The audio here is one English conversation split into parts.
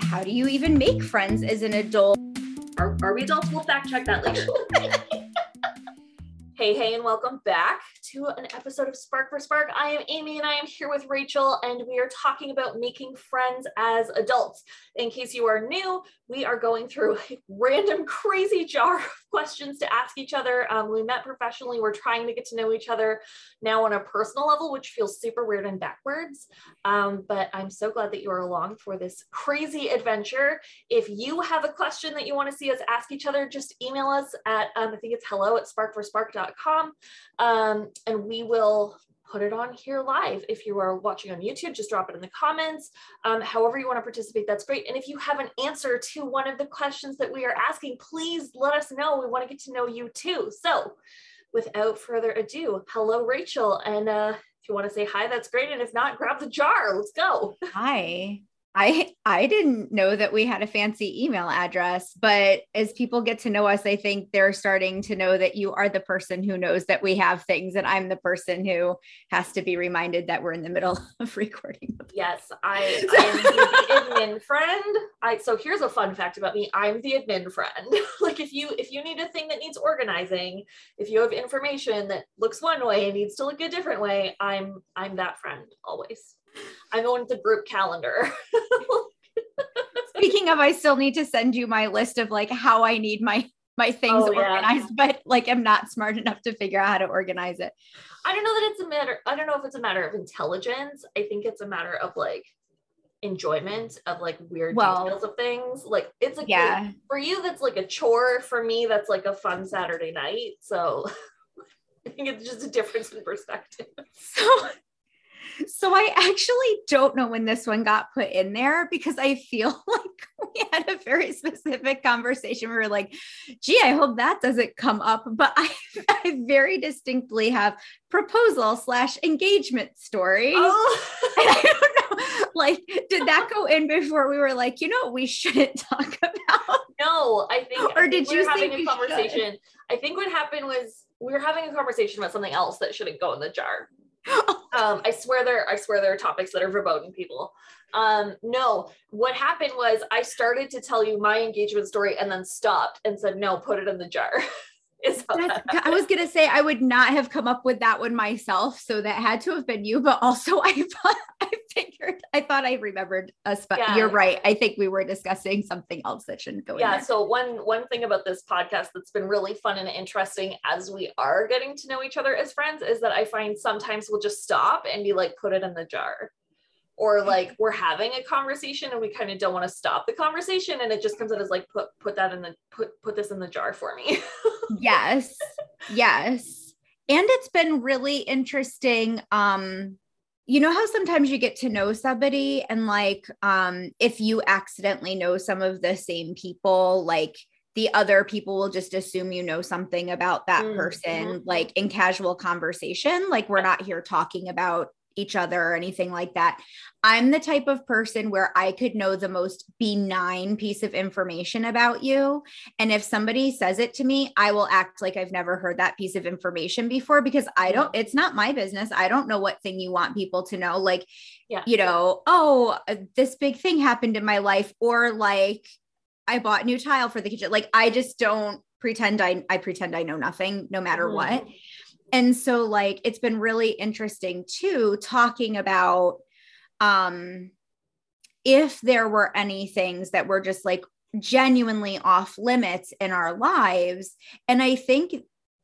how do you even make friends as an adult? Are, are we adults? We'll fact check that later. hey, hey, and welcome back to an episode of Spark for Spark. I am Amy and I am here with Rachel, and we are talking about making friends as adults. In case you are new, we are going through a random crazy jar of questions to ask each other. Um, we met professionally, we're trying to get to know each other now on a personal level, which feels super weird and backwards. Um, but I'm so glad that you are along for this crazy adventure. If you have a question that you want to see us ask each other, just email us at, um, I think it's hello at sparkforspark.com. Um, and we will put it on here live. If you are watching on YouTube, just drop it in the comments. Um, however you want to participate, that's great. And if you have an answer to one of the questions that we are asking, please let us know. We want to get to know you too. So without further ado, hello, Rachel. And uh, if you want to say hi, that's great. And if not, grab the jar. Let's go. Hi. I I didn't know that we had a fancy email address, but as people get to know us, I think they're starting to know that you are the person who knows that we have things, and I'm the person who has to be reminded that we're in the middle of recording. Yes, I, I am the admin friend. I so here's a fun fact about me: I'm the admin friend. like if you if you need a thing that needs organizing, if you have information that looks one way and needs to look a different way, I'm I'm that friend always. I'm going to group calendar. Speaking of, I still need to send you my list of like how I need my my things oh, yeah. organized, but like I'm not smart enough to figure out how to organize it. I don't know that it's a matter. I don't know if it's a matter of intelligence. I think it's a matter of like enjoyment of like weird well, details of things. Like it's like yeah. for you that's like a chore. For me, that's like a fun Saturday night. So I think it's just a difference in perspective. So so I actually don't know when this one got put in there because I feel like we had a very specific conversation. We were like, gee, I hope that doesn't come up. But I, I very distinctly have proposal slash engagement story. Oh. And I don't know, like, did that go in before we were like, you know, we shouldn't talk about? No, I think, or I think did we you having a conversation? Should? I think what happened was we were having a conversation about something else that shouldn't go in the jar. um, I swear there, I swear there are topics that are verboten people. Um, no, what happened was I started to tell you my engagement story and then stopped and said, no, put it in the jar. I was gonna say I would not have come up with that one myself, so that had to have been you. But also, I thought I figured I thought I remembered a spot. yeah. you're right. I think we were discussing something else that shouldn't go. Yeah. So one one thing about this podcast that's been really fun and interesting as we are getting to know each other as friends is that I find sometimes we'll just stop and be like, put it in the jar or like we're having a conversation and we kind of don't want to stop the conversation and it just comes out as like put put that in the put put this in the jar for me. Yes. Yes. And it's been really interesting um you know how sometimes you get to know somebody and like um if you accidentally know some of the same people like the other people will just assume you know something about that mm-hmm. person like in casual conversation like we're not here talking about each other or anything like that. I'm the type of person where I could know the most benign piece of information about you. And if somebody says it to me, I will act like I've never heard that piece of information before because I don't, it's not my business. I don't know what thing you want people to know. Like, yeah. you know, oh, uh, this big thing happened in my life, or like, I bought new tile for the kitchen. Like, I just don't pretend I, I pretend I know nothing no matter mm. what. And so like it's been really interesting too talking about um if there were any things that were just like genuinely off limits in our lives. And I think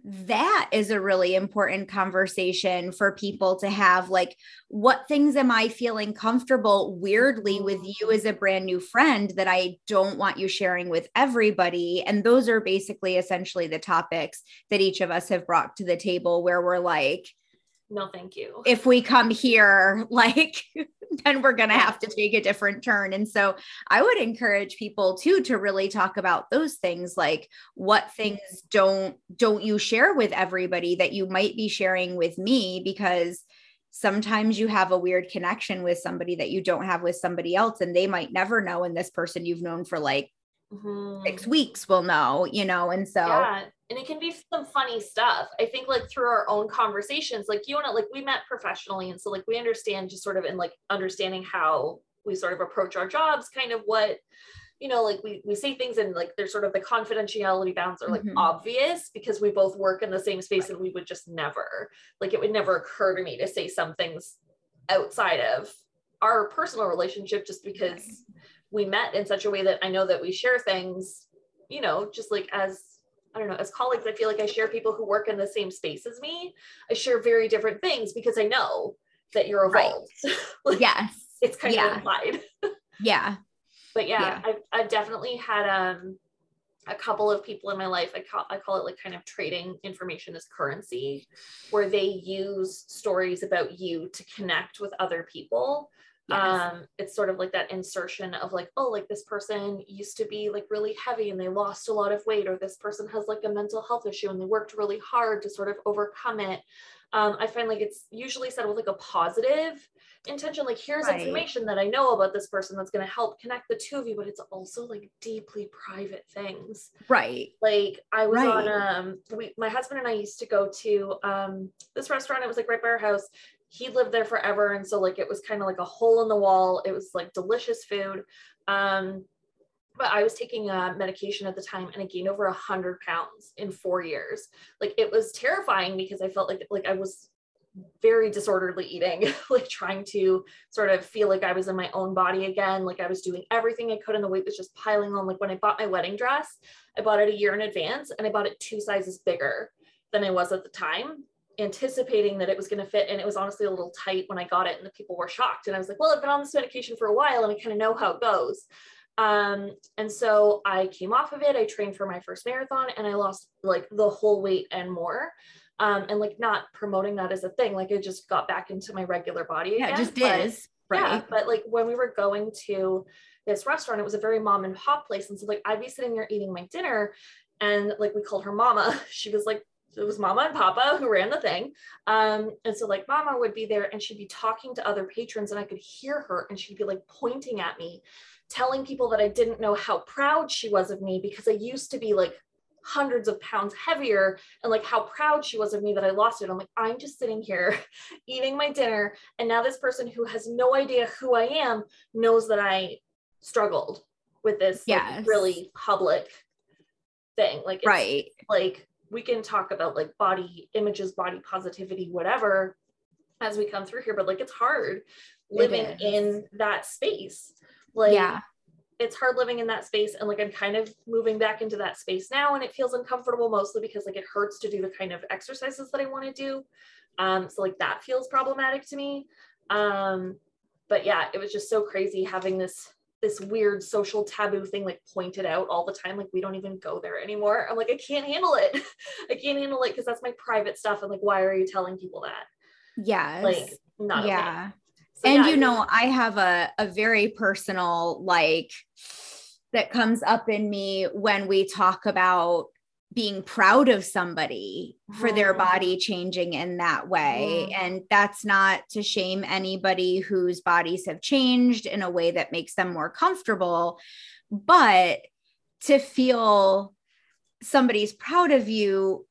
that is a really important conversation for people to have like what things am i feeling comfortable weirdly with you as a brand new friend that i don't want you sharing with everybody? And those are basically essentially the topics that each of us have brought to the table where we're like no thank you. If we come here like then we're going to have to take a different turn. And so i would encourage people too to really talk about those things like what things don't don't you share with everybody that you might be sharing with me? Because sometimes you have a weird connection with somebody that you don't have with somebody else and they might never know and this person you've known for like mm-hmm. six weeks we'll know you know and so yeah and it can be some funny stuff i think like through our own conversations like you and I, like we met professionally and so like we understand just sort of in like understanding how we sort of approach our jobs, kind of what you know, like we we say things and like there's sort of the confidentiality bounds are like mm-hmm. obvious because we both work in the same space and we would just never like it would never occur to me to say some things outside of our personal relationship just because we met in such a way that I know that we share things, you know, just like as I don't know, as colleagues, I feel like I share people who work in the same space as me. I share very different things because I know that you're evolved. Right. like, yes. It's kind yeah. of implied. yeah. But yeah, yeah. I've, I've definitely had um a couple of people in my life I call, I call it like kind of trading information as currency where they use stories about you to connect with other people yes. um it's sort of like that insertion of like oh like this person used to be like really heavy and they lost a lot of weight or this person has like a mental health issue and they worked really hard to sort of overcome it um, I find like it's usually said with like a positive intention, like here's right. information that I know about this person that's going to help connect the two of you, but it's also like deeply private things. Right. Like I was right. on, um, we, my husband and I used to go to um, this restaurant. It was like right by our house. He lived there forever. And so like, it was kind of like a hole in the wall. It was like delicious food. Um, but I was taking a medication at the time and I gained over a hundred pounds in four years. Like it was terrifying because I felt like like I was very disorderly eating, like trying to sort of feel like I was in my own body again. Like I was doing everything I could and the weight was just piling on. Like when I bought my wedding dress, I bought it a year in advance and I bought it two sizes bigger than I was at the time anticipating that it was going to fit and it was honestly a little tight when I got it and the people were shocked and I was like well I've been on this medication for a while and I kind of know how it goes um, and so I came off of it. I trained for my first marathon and I lost like the whole weight and more. Um, and like not promoting that as a thing, like I just got back into my regular body. Yeah, again. it just but, is. Right. Yeah. But like when we were going to this restaurant, it was a very mom and pop place. And so like I'd be sitting there eating my dinner and like we called her mama. She was like it was mama and papa who ran the thing um, and so like mama would be there and she'd be talking to other patrons and i could hear her and she'd be like pointing at me telling people that I didn't know how proud she was of me because I used to be like hundreds of pounds heavier and like how proud she was of me that I lost it. I'm like, I'm just sitting here eating my dinner. And now this person who has no idea who I am knows that I struggled with this yes. like, really public thing. Like, right. Like, we can talk about like body images, body positivity, whatever, as we come through here, but like, it's hard living in that space. Like, yeah, it's hard living in that space. And like, I'm kind of moving back into that space now. And it feels uncomfortable mostly because like it hurts to do the kind of exercises that I want to do. Um, so like that feels problematic to me. Um, but yeah, it was just so crazy having this this weird social taboo thing like pointed out all the time like we don't even go there anymore. I'm like i can't handle it. I can't handle it because that's my private stuff and like why are you telling people that? Yeah like not yeah. Okay and yeah, you know i have a, a very personal like that comes up in me when we talk about being proud of somebody for their mm. body changing in that way. Mm. And that's not to shame anybody whose bodies have changed in a way that makes them more comfortable, but to feel somebody's proud of you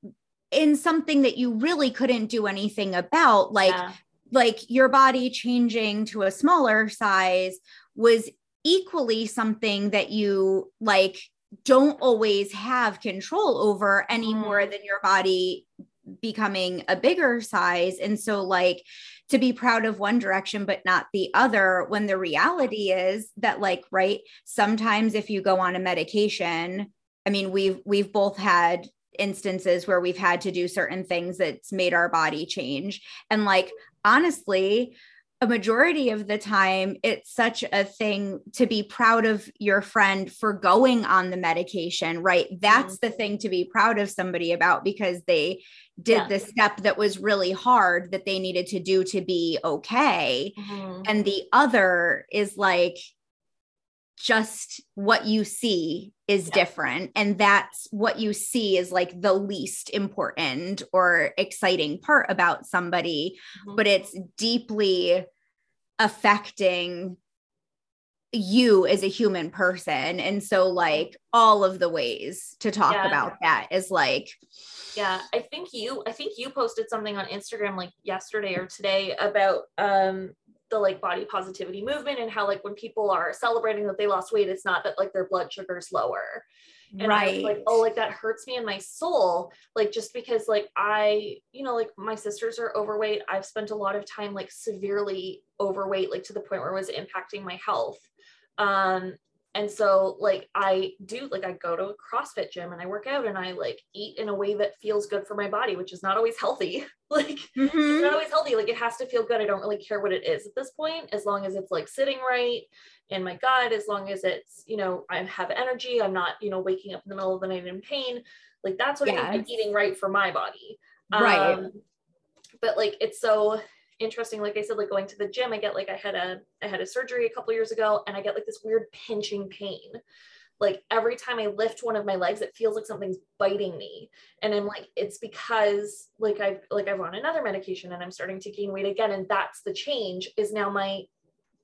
in something that you really couldn't do anything about, like yeah like your body changing to a smaller size was equally something that you like don't always have control over any more mm. than your body becoming a bigger size and so like to be proud of one direction but not the other when the reality is that like right sometimes if you go on a medication i mean we've we've both had instances where we've had to do certain things that's made our body change and like honestly, a majority of the time, it's such a thing to be proud of your friend for going on the medication, right? That's mm-hmm. the thing to be proud of somebody about because they did yeah. the step that was really hard that they needed to do to be okay. Mm-hmm. And the other is like, just what you see is yeah. different and that's what you see is like the least important or exciting part about somebody mm-hmm. but it's deeply affecting you as a human person and so like all of the ways to talk yeah. about that is like yeah i think you i think you posted something on instagram like yesterday or today about um the like body positivity movement and how like when people are celebrating that they lost weight, it's not that like their blood sugar is lower. And right. Like, oh, like that hurts me in my soul. Like just because like I, you know, like my sisters are overweight. I've spent a lot of time like severely overweight, like to the point where it was impacting my health. Um, and so like i do like i go to a crossfit gym and i work out and i like eat in a way that feels good for my body which is not always healthy. Like mm-hmm. it's not always healthy. Like it has to feel good. I don't really care what it is at this point as long as it's like sitting right in my gut as long as it's you know i have energy i'm not you know waking up in the middle of the night in pain. Like that's what yes. i'm eating right for my body. Right. Um, but like it's so interesting like i said like going to the gym i get like i had a i had a surgery a couple years ago and i get like this weird pinching pain. Like every time i lift one of my legs it feels like something's biting me. And i'm like it's because like i've like i've on another medication and i'm starting to gain weight again and that's the change is now my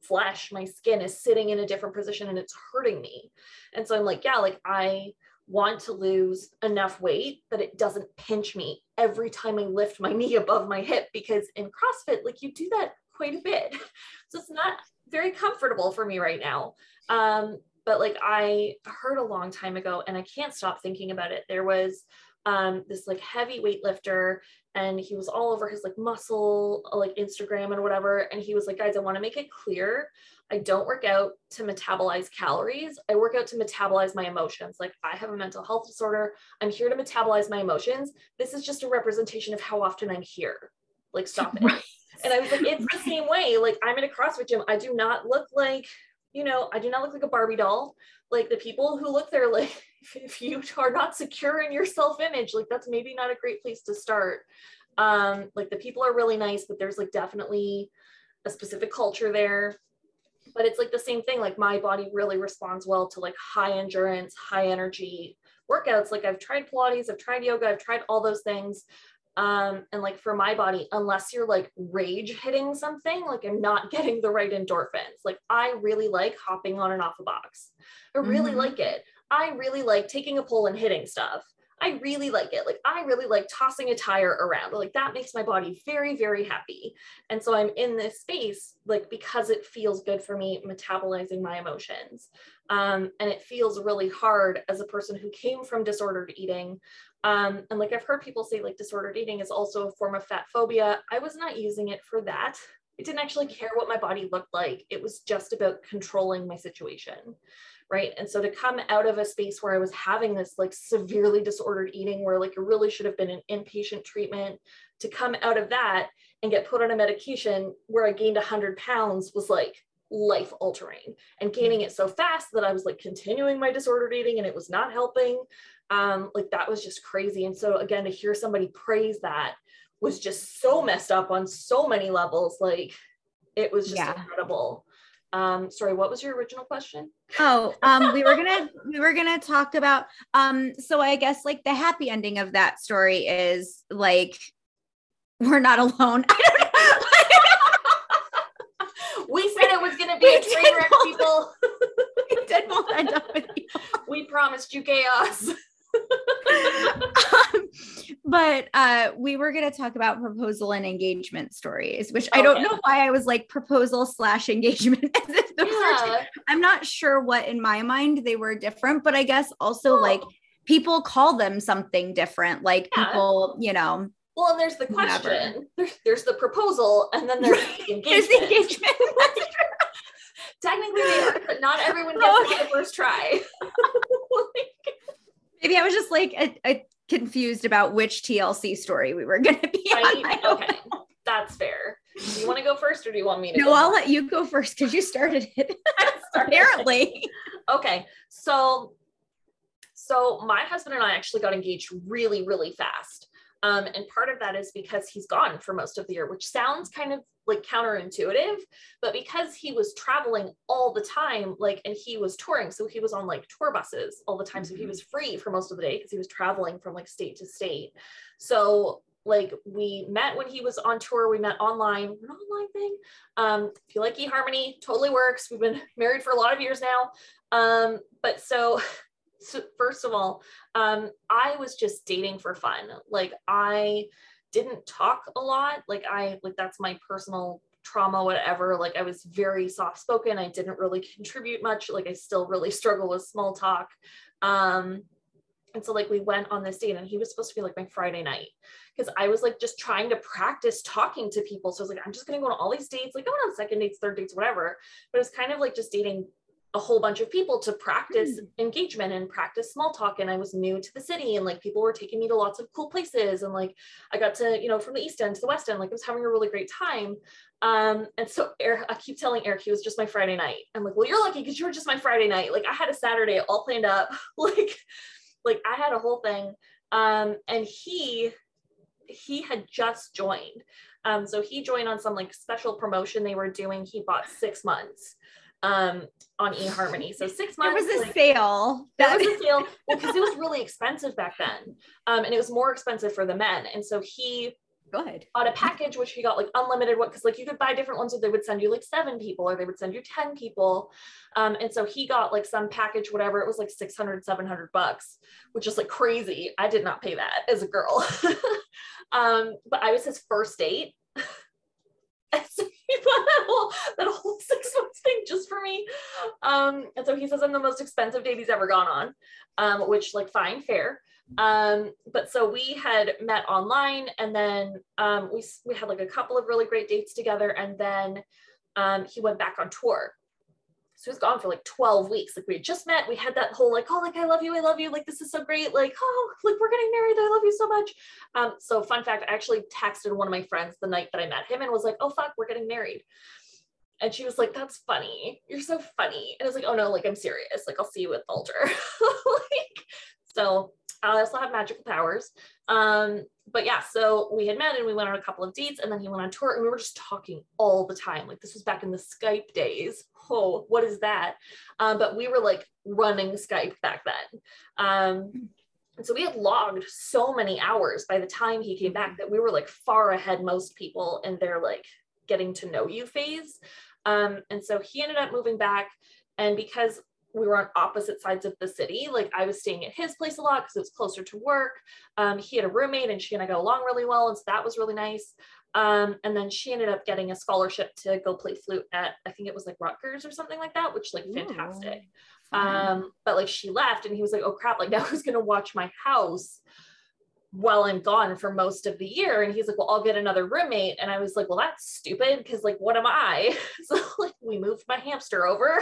flesh my skin is sitting in a different position and it's hurting me. And so i'm like yeah like i want to lose enough weight that it doesn't pinch me every time I lift my knee above my hip because in CrossFit, like you do that quite a bit. So it's not very comfortable for me right now. Um, but like I heard a long time ago and I can't stop thinking about it. There was um, this like heavy weightlifter and he was all over his like muscle, like Instagram and whatever. And he was like, guys, I want to make it clear I don't work out to metabolize calories. I work out to metabolize my emotions. Like I have a mental health disorder. I'm here to metabolize my emotions. This is just a representation of how often I'm here. Like stop it. Right. And I was like, it's the same way. Like I'm in a CrossFit gym. I do not look like, you know, I do not look like a Barbie doll. Like the people who look there, like if you are not secure in your self-image, like that's maybe not a great place to start. Um, like the people are really nice, but there's like definitely a specific culture there but it's like the same thing like my body really responds well to like high endurance high energy workouts like i've tried pilates i've tried yoga i've tried all those things um and like for my body unless you're like rage hitting something like i'm not getting the right endorphins like i really like hopping on and off a box i really mm-hmm. like it i really like taking a pole and hitting stuff I really like it. Like I really like tossing a tire around. Like that makes my body very, very happy. And so I'm in this space like because it feels good for me metabolizing my emotions. Um, and it feels really hard as a person who came from disordered eating. Um, and like I've heard people say like disordered eating is also a form of fat phobia. I was not using it for that. I didn't actually care what my body looked like. It was just about controlling my situation right and so to come out of a space where i was having this like severely disordered eating where like it really should have been an inpatient treatment to come out of that and get put on a medication where i gained 100 pounds was like life altering and gaining it so fast that i was like continuing my disordered eating and it was not helping. Um like that was just crazy. And so again to hear somebody praise that was just so messed up on so many levels like it was just yeah. incredible. Um sorry what was your original question? Oh um we were gonna we were gonna talk about um so i guess like the happy ending of that story is like we're not alone. We said it be we a train wreck people we did end up with we promised you chaos um, but uh, we were going to talk about proposal and engagement stories, which okay. I don't know why I was like proposal slash engagement. yeah. I'm not sure what in my mind they were different, but I guess also oh. like people call them something different. Like yeah. people, you know. Well, and there's the question. There's, there's the proposal, and then there's the engagement. there's the engagement. Technically, they are, but not everyone gets okay. the first try. Maybe I was just like a, a confused about which TLC story we were going to be right? on. Okay, that's fair. Do you want to go first, or do you want me to? No, go I'll let you go first because you started it. started Apparently. It. Okay, so so my husband and I actually got engaged really, really fast. Um, and part of that is because he's gone for most of the year, which sounds kind of like counterintuitive, but because he was traveling all the time, like, and he was touring, so he was on like tour buses all the time. So he mm-hmm. was free for most of the day because he was traveling from like state to state. So like we met when he was on tour we met online an online thing um if you like eharmony totally works we've been married for a lot of years now um but so so first of all, um, I was just dating for fun. Like I didn't talk a lot. Like I like that's my personal trauma, whatever. Like I was very soft spoken. I didn't really contribute much. Like I still really struggle with small talk. Um, and so like we went on this date and he was supposed to be like my Friday night because I was like just trying to practice talking to people. So I was like, I'm just gonna go on all these dates, like going on second dates, third dates, whatever. But it's kind of like just dating a whole bunch of people to practice mm. engagement and practice small talk and i was new to the city and like people were taking me to lots of cool places and like i got to you know from the east end to the west end like i was having a really great time. Um and so eric i keep telling eric he was just my friday night. I'm like well you're lucky because you were just my friday night. Like i had a saturday all planned up. Like like i had a whole thing. Um and he he had just joined. Um so he joined on some like special promotion they were doing. He bought six months um on eHarmony. So six months. There was a like, sale. That was a sale. Well, because it was really expensive back then. Um, and it was more expensive for the men. And so he go ahead bought a package which he got like unlimited what because like you could buy different ones so they would send you like seven people or they would send you 10 people um, and so he got like some package whatever it was like 600 700 bucks which is like crazy i did not pay that as a girl um, but i was his first date he that whole, that whole six months thing just for me. Um, and so he says I'm the most expensive date he's ever gone on, um, which like fine, fair. Um, but so we had met online and then um, we, we had like a couple of really great dates together. And then um, he went back on tour. So he was gone for like 12 weeks. Like we had just met. We had that whole like, oh, like I love you, I love you. Like this is so great. Like, oh, like we're getting married. I love you so much. Um, so fun fact, I actually texted one of my friends the night that I met him and was like, oh fuck, we're getting married. And she was like, that's funny. You're so funny. And I was like, oh no, like I'm serious. Like I'll see you at the altar. like, so I also have magical powers. Um, but yeah, so we had met and we went on a couple of dates and then he went on tour and we were just talking all the time. Like this was back in the Skype days. Oh, what is that? Um, but we were like running Skype back then. Um, and so we had logged so many hours by the time he came back that we were like far ahead most people in their like getting to know you phase. Um, and so he ended up moving back. And because we were on opposite sides of the city. Like I was staying at his place a lot because it was closer to work. Um, he had a roommate and she and I got along really well. And so that was really nice. Um, and then she ended up getting a scholarship to go play flute at, I think it was like Rutgers or something like that, which like fantastic. Ooh, um, but like she left and he was like, oh crap, like now who's going to watch my house? While I'm gone for most of the year. And he's like, Well, I'll get another roommate. And I was like, Well, that's stupid because, like, what am I? So, like, we moved my hamster over.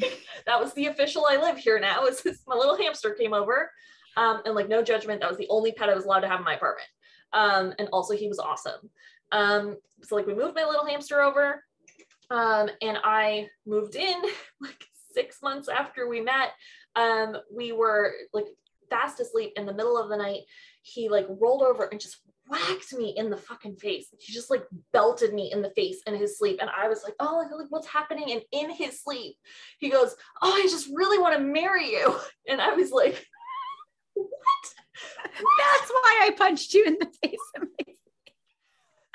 that was the official I live here now. Is my little hamster came over. Um, and like, no judgment. That was the only pet I was allowed to have in my apartment. Um, and also, he was awesome. Um, so, like, we moved my little hamster over. Um, and I moved in like six months after we met. Um, we were like fast asleep in the middle of the night he like rolled over and just whacked me in the fucking face. He just like belted me in the face in his sleep. And I was like, oh, like, what's happening? And in his sleep, he goes, oh, I just really want to marry you. And I was like, what? That's why I punched you in the face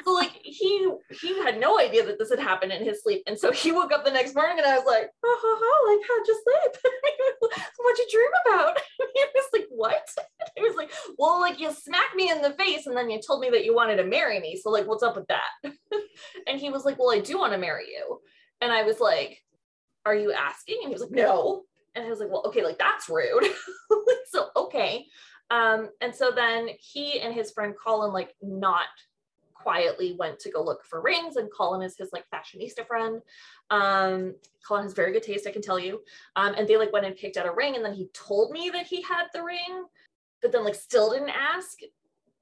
so like he he had no idea that this had happened in his sleep. And so he woke up the next morning and i was like oh, oh, oh like how'd you sleep? What'd you dream about? He was like what? He was like well like you smacked me in the face and then you told me that you wanted to marry me. So like what's up with that? And he was like well i do want to marry you. And i was like are you asking? And he was like no. And i was like well okay like that's rude. So okay. Um, and so then he and his friend Colin like not quietly went to go look for rings and Colin is his like fashionista friend. Um, Colin has very good taste, I can tell you. Um, and they like went and picked out a ring and then he told me that he had the ring, but then like still didn't ask.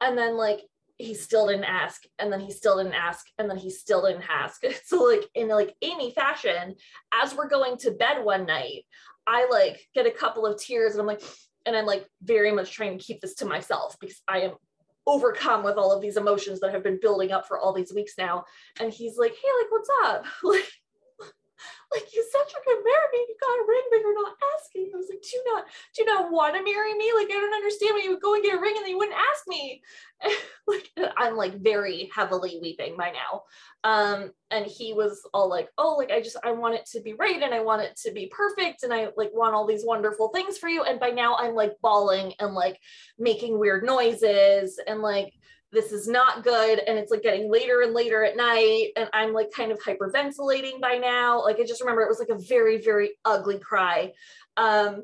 And then like he still didn't ask and then he still didn't ask and then he still didn't ask so like in like amy fashion as we're going to bed one night i like get a couple of tears and i'm like and i'm like very much trying to keep this to myself because i am overcome with all of these emotions that have been building up for all these weeks now. And he's like, hey, like, what's up? like, like you said you're gonna marry me, you got a ring, but you're not asking. I was like, do you not, do you not want to marry me? Like, I don't understand why you would go and get a ring and then you wouldn't ask me. like, I'm like very heavily weeping by now. Um, and he was all like, oh, like I just I want it to be right and I want it to be perfect and I like want all these wonderful things for you. And by now I'm like bawling and like making weird noises and like this is not good and it's like getting later and later at night and i'm like kind of hyperventilating by now. Like i just remember it was like a very very ugly cry. Um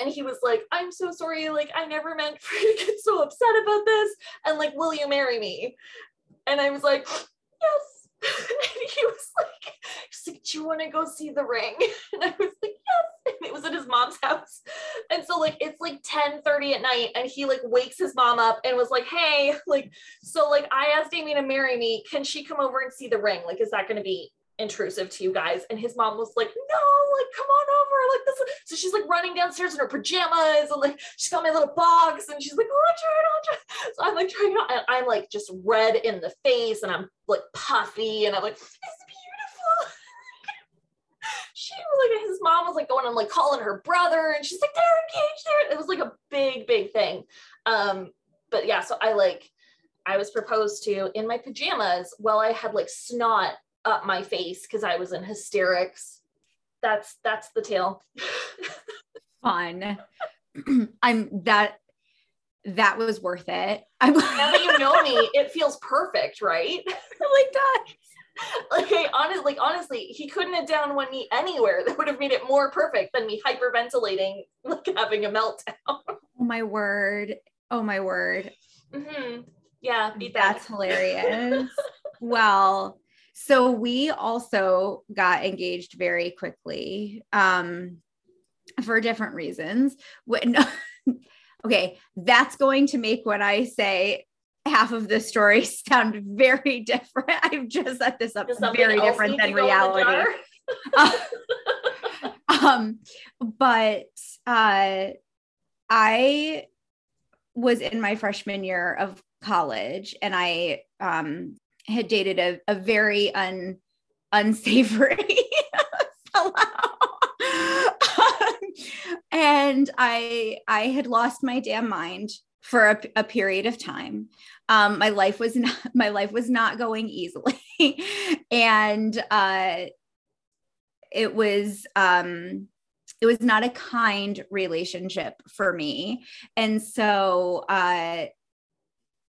and he was like i'm so sorry like i never meant for you to get so upset about this and like will you marry me? And i was like yes and he was like, he's like, do you want to go see the ring? And I was like, yes. And it was at his mom's house. And so like it's like 10 30 at night, and he like wakes his mom up and was like, hey, like, so like I asked Amy to marry me. Can she come over and see the ring? Like, is that gonna be intrusive to you guys? And his mom was like, no, like come on over. Like this. So she's like running downstairs in her pajamas and like she's got my little box and she's like, I'll try. So I'm like trying it on. I'm like just red in the face and I'm like puffy and I'm like, it's beautiful. she was like his mom was like going and like calling her brother and she's like, they're engaged there. It was like a big, big thing. Um, but yeah, so I like I was proposed to in my pajamas while I had like snot up my face because I was in hysterics. That's that's the tale. Fun. I'm that that was worth it. I'm now that you know me, it feels perfect, right? It really does. Like I honestly, like honestly, he couldn't have down one knee anywhere that would have made it more perfect than me hyperventilating, like having a meltdown. Oh my word! Oh my word! Mm-hmm. Yeah, that's that. hilarious. well, so we also got engaged very quickly um, for different reasons. When, okay, that's going to make what I say half of the story sound very different. I've just set this up very different than reality. uh, um, but uh, I was in my freshman year of college and I um, had dated a, a very un, unsavory fellow. and I I had lost my damn mind for a, a period of time. Um, my life was not my life was not going easily, and uh, it was um, it was not a kind relationship for me, and so uh,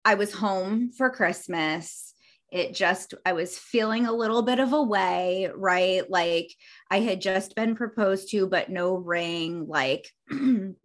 I was home for Christmas it just i was feeling a little bit of a way right? Like i had just been proposed to but no ring like and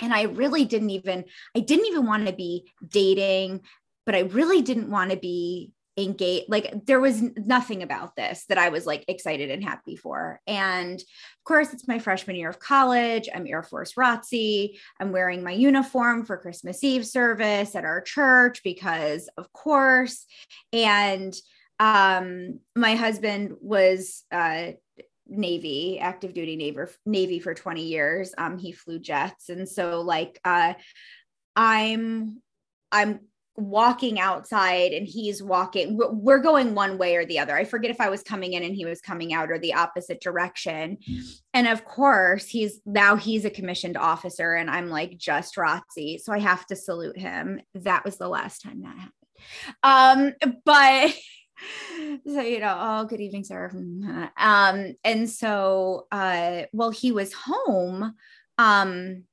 i really didn't even i didn't even want to be dating but i really didn't want to be engage like there was nothing about this that i was like excited and happy for and of course it's my freshman year of college i'm air force ROTC i'm wearing my uniform for christmas eve service at our church because of course and um my husband was uh Navy, active duty Navy, Navy for 20 years. Um, he flew jets. And so like uh I'm I'm walking outside and he's walking we're going one way or the other. I forget if i was coming in and he was coming out or the opposite direction. And of course he's now he's a commissioned officer and i'm like just ROTC so i have to salute him. That was the last time that happened. Um but so you know oh good evening sir. Um and so uh well he was home um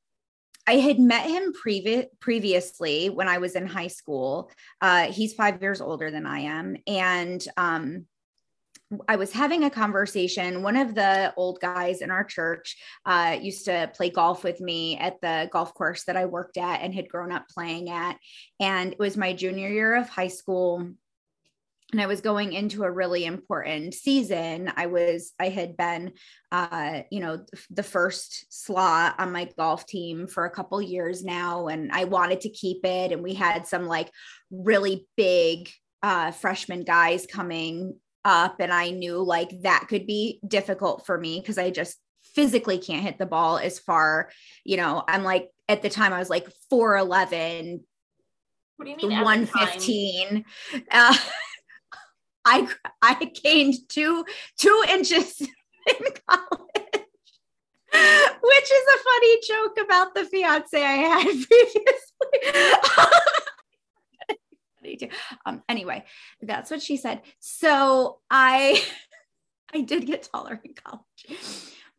I had met him previ- previously when I was in high school. Uh, he's five years older than I am. And um, I was having a conversation. One of the old guys in our church uh, used to play golf with me at the golf course that I worked at and had grown up playing at. And it was my junior year of high school and I was going into a really important season. I was, I had been, uh, you know, the first slot on my golf team for a couple years now, and I wanted to keep it. And we had some like really big uh, freshman guys coming up, and I knew like that could be difficult for me because I just physically can't hit the ball as far. You know, I'm like at the time I was like 4'11. What do you mean? 115. Uh, I I gained two two inches in college, which is a funny joke about the fiance I had previously. um, anyway, that's what she said. So I I did get taller in college,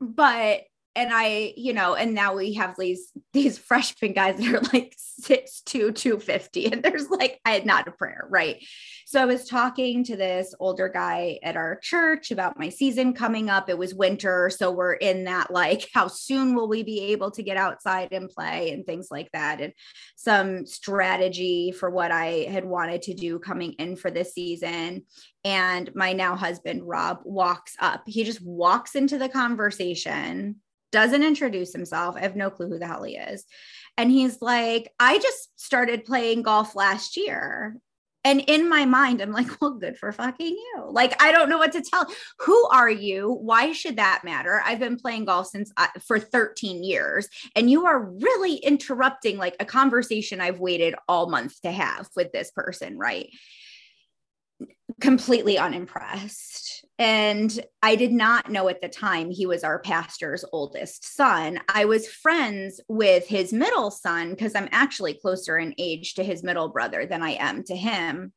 but and I, you know, and now we have these these freshman guys that are like six two, 250. And there's like, I had not a prayer, right? So I was talking to this older guy at our church about my season coming up. It was winter. So we're in that like, how soon will we be able to get outside and play and things like that? And some strategy for what I had wanted to do coming in for this season. And my now husband, Rob, walks up. He just walks into the conversation, doesn't introduce himself. I have no clue who the hell he is. And he's like, I just started playing golf last year. And in my mind, I'm like, well, good for fucking you. Like, I don't know what to tell. Who are you? Why should that matter? I've been playing golf since uh, for 13 years, and you are really interrupting like a conversation I've waited all month to have with this person, right? completely unimpressed. And I did not know at the time he was our pastor's oldest son. I was friends with his middle son because I'm actually closer in age to his middle brother than I am to him.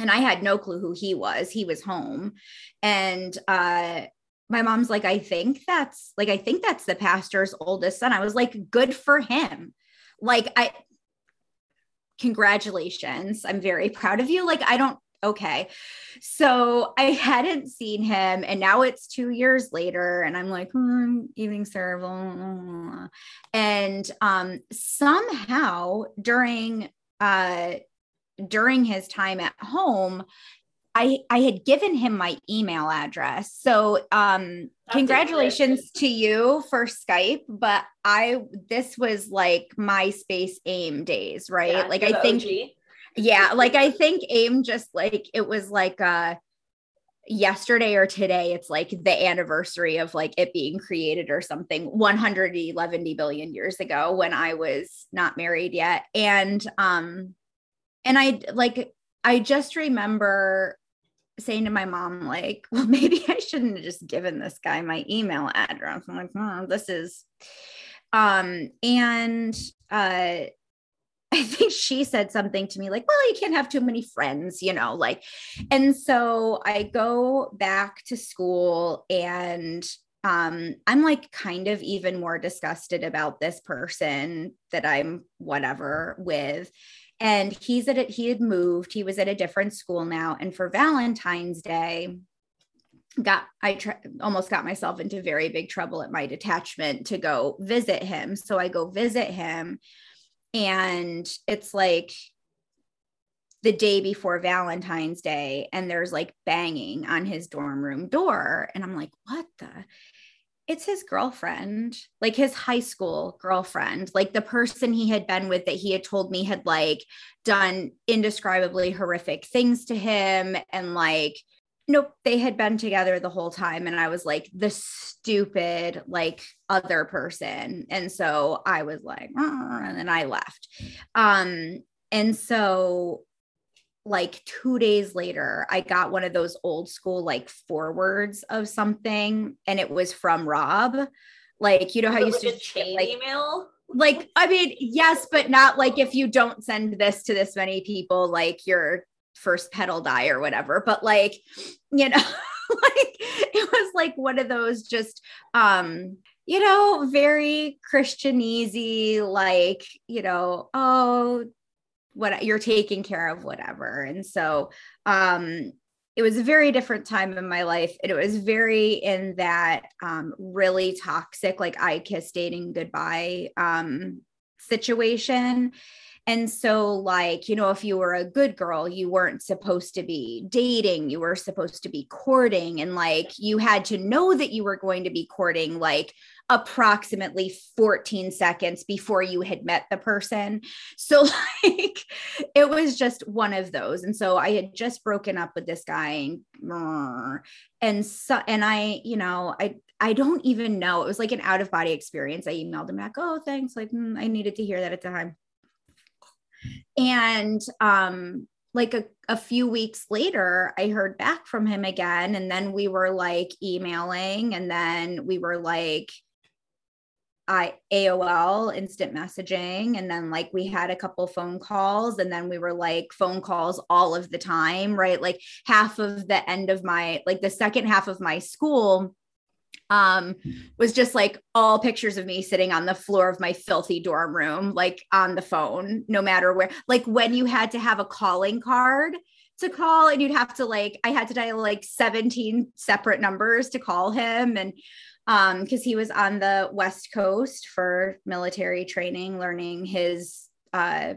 And I had no clue who he was. He was home. And uh, my mom's like, I think that's like, I think that's the pastor's oldest son. I was like, good for him. Like, I, congratulations. I'm very proud of you. Like, I don't okay. So I hadn't seen him, and now it's two years later, and I'm like, hmm, evening sir, blah, blah, blah. and um, somehow during uh, during his time at home, I I had given him my email address. So um congratulations to you for Skype, but I this was like MySpace AIM days, right? Yeah, like I think OG yeah like i think aim just like it was like uh yesterday or today it's like the anniversary of like it being created or something 111 billion years ago when i was not married yet. And um and i like i just remember saying to my mom like well maybe i shouldn't have just given this guy my email address. I'm like oh, this is um and uh I think she said something to me like, well, you can't have too many friends, you know, like, and so I go back to school and um, I'm like kind of even more disgusted about this person that I'm whatever with. And he's at it, he had moved, he was at a different school now. And for Valentine's Day, got I tr- almost got myself into very big trouble at my detachment to go visit him. So I go visit him and it's like the day before Valentine's Day, and there's like banging on his dorm room door. And I'm like, what the? It's his girlfriend, like his high school girlfriend, like the person he had been with that he had told me had like done indescribably horrific things to him and like nope they had been together the whole time and i was like the stupid like other person. And so i was like and then i left. Um and so like 2 days later i got one of those old school like forwards of something and it was from rob. Like you know how you used to chain like, email? Like i mean yes but not like if you don't send this to this many people like you're first petal die or whatever but like you know like it was like one of those just um you know very christianese like you know oh what you're taking care of whatever. And so um it was a very different time in my life and it was very in that um really toxic like i kiss dating goodbye um situation and so, like, you know, if you were a good girl, you weren't supposed to be dating, you were supposed to be courting. And like, you had to know that you were going to be courting, like, approximately 14 seconds before you had met the person. So, like, it was just one of those. And so I had just broken up with this guy. And so, and I, you know, I, I don't even know. It was like an out of body experience. I emailed him back, oh, thanks. Like, mm, I needed to hear that at the time. And um, like a, a few weeks later, I heard back from him again. And then we were like emailing, and then we were like, I AOL instant messaging and then like we had a couple phone calls and then we were like phone calls all of the time right like half of the end of my like the second half of my school um was just like all pictures of me sitting on the floor of my filthy dorm room like on the phone no matter where like when you had to have a calling card to call and you'd have to like i had to dial like 17 separate numbers to call him and um because he was on the west coast for military training learning his uh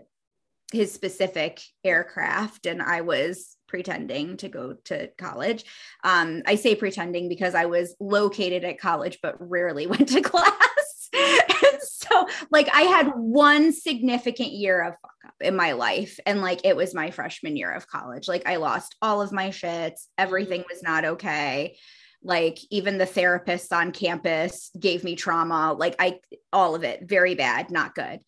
his specific aircraft. And i was pretending to go to college. Um i say pretending because i was located at college but rarely went to class. And so like i had one significant year of fuck up in my life and like it was my freshman year of college. Like i lost all of my shits. Everything was not okay. Like even the therapists on campus gave me trauma. Like i all of it very bad not good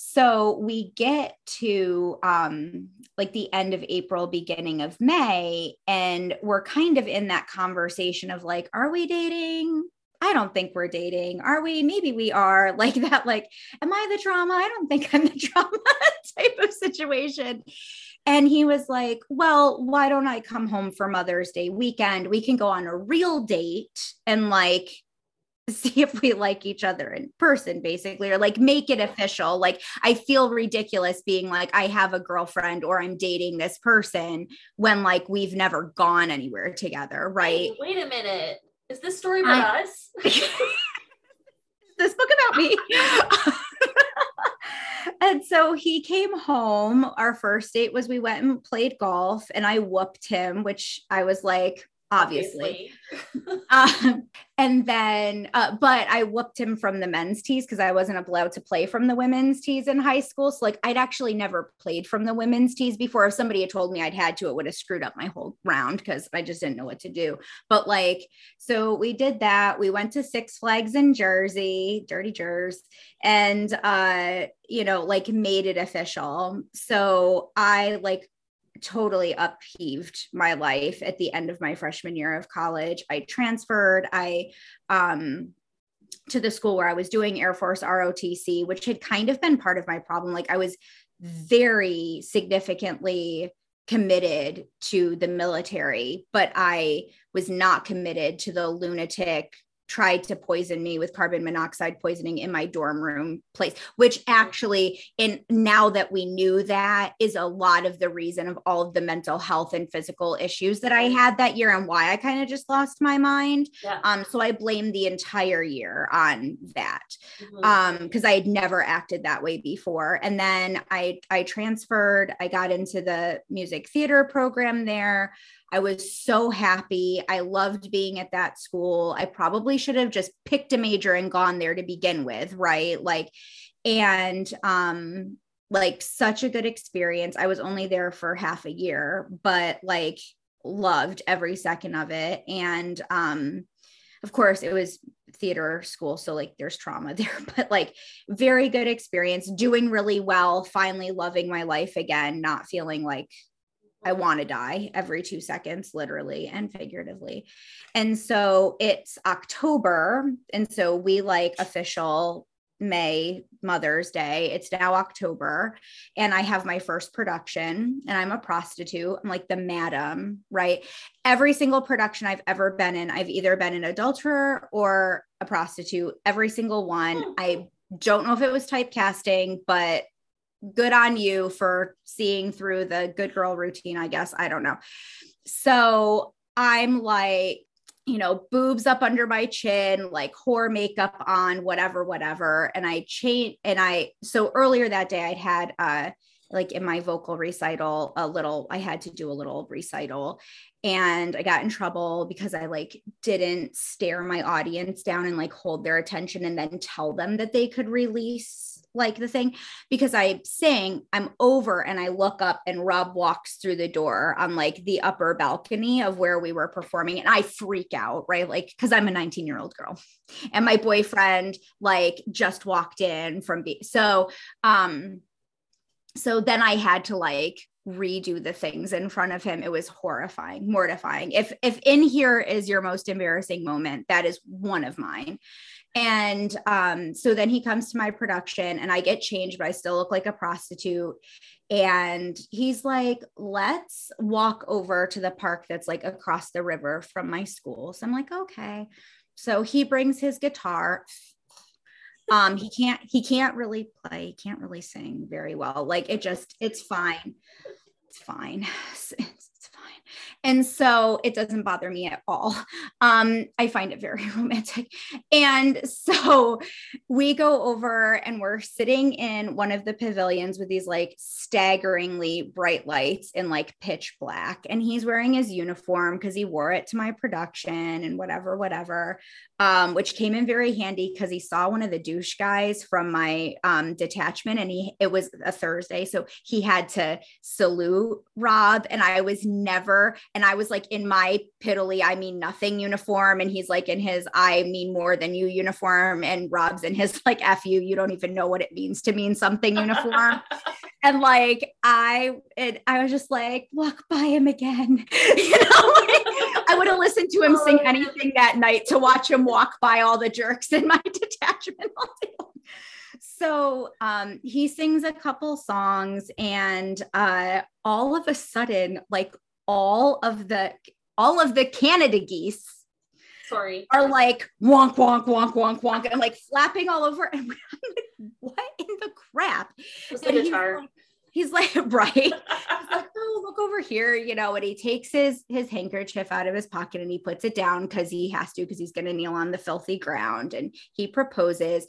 so we get to um, like the end of April, beginning of May, and we're kind of in that conversation of like, are we dating? I don't think we're dating. Are we? Maybe we are. Like that, like, am I the trauma? I don't think I'm the trauma type of situation. And he was like, Well, why don't I come home for Mother's Day weekend? We can go on a real date and like see if we like each other in person basically or like make it official. Like i feel ridiculous being like i have a girlfriend or i'm dating this person when like we've never gone anywhere together right? Wait, wait a minute. Is this story about I, us? This book about me? And so he came home. Our first date was we went and played golf and i whooped him which i was like obviously. obviously. um, and then, uh, but I whooped him from the men's tees because I wasn't allowed to play from the women's tees in high school. So, like, I'd actually never played from the women's tees before. If somebody had told me I'd had to, it would have screwed up my whole round because I just didn't know what to do. But, like, so we did that. We went to Six Flags in Jersey, Dirty Jersey, and, uh, you know, like made it official. So I like totally upheaved my life at the end of my freshman year of college. I transferred. I um to the school where I was doing Air Force ROTC, which had kind of been part of my problem. Like I was very significantly committed to the military, but I was not committed to the lunatic tried to poison me with carbon monoxide poisoning in my dorm room place which actually in now that we knew that is a lot of the reason of all of the mental health and physical issues that i had that year and why i kind of just lost my mind yeah. um so i blame the entire year on that mm-hmm. um because i had never acted that way before and then i i transferred i got into the music theater program there I was so happy. I loved being at that school. I probably should have just picked a major and gone there to begin with, right? Like, and um, like such a good experience. I was only there for half a year, but like loved every second of it. And um, of course, it was theater school so like there's trauma there but like very good experience doing really well finally loving my life again not feeling like I want to die every two seconds, literally and figuratively. And so it's October. And so we like official May, Mother's Day. It's now October. And I have my first production, and I'm a prostitute. I'm like the madam, right? Every single production I've ever been in, I've either been an adulterer or a prostitute, every single one. Hmm. I don't know if it was typecasting, but good on you for seeing through the good girl routine, I guess. I don't know. So I'm like, you know, boobs up under my chin, like whore makeup on, whatever, whatever. And I changed, and I, so earlier that day, I'd had, uh, like in my vocal recital, a little, I had to do a little recital and I got in trouble because I like didn't stare my audience down and like hold their attention and then tell them that they could release like the thing because I sing, I'm over and I look up and Rob walks through the door on like the upper balcony of where we were performing and I freak out, right? Like, cause I'm a 19 year old girl and my boyfriend like just walked in from B. So, um, so then I had to like redo the things in front of him it was horrifying mortifying if if in here is your most embarrassing moment that is one of mine and um, so then he comes to my production and I get changed, but I still look like a prostitute. And he's like, let's walk over to the park that's like across the river from my school. So I'm like, okay. So he brings his guitar. Um, he can't he can't really play, he can't really sing very well. Like it just it's fine. It's fine. And so it doesn't bother me at all. Um, I find it very romantic. And so we go over and we're sitting in one of the pavilions with these like staggeringly bright lights in like pitch black. And he's wearing his uniform because he wore it to my production and whatever, whatever um, which came in very handy because he saw one of the douche guys from my um, detachment and he it was a Thursday. So he had to salute Rob. And I was never, and I was like in my piddly, I mean nothing uniform. And he's like in his I mean more than you uniform. And Rob's in his like F you, you don't even know what it means to mean something uniform. and like I and I was just like, walk by him again. you know, like, I would have listened to him oh, sing anything that night to watch him walk by all the jerks in my detachment. so um, he sings a couple songs, and uh, all of a sudden, like all of the all of the Canada geese sorry. are like wonk wonk wonk wonk wonk and like flapping all over and like, what in the crap? The guitar he's like right? He's like oh look over here you know and he takes his his handkerchief out of his pocket and he puts it down because he has to because he's going to kneel on the filthy ground and he proposes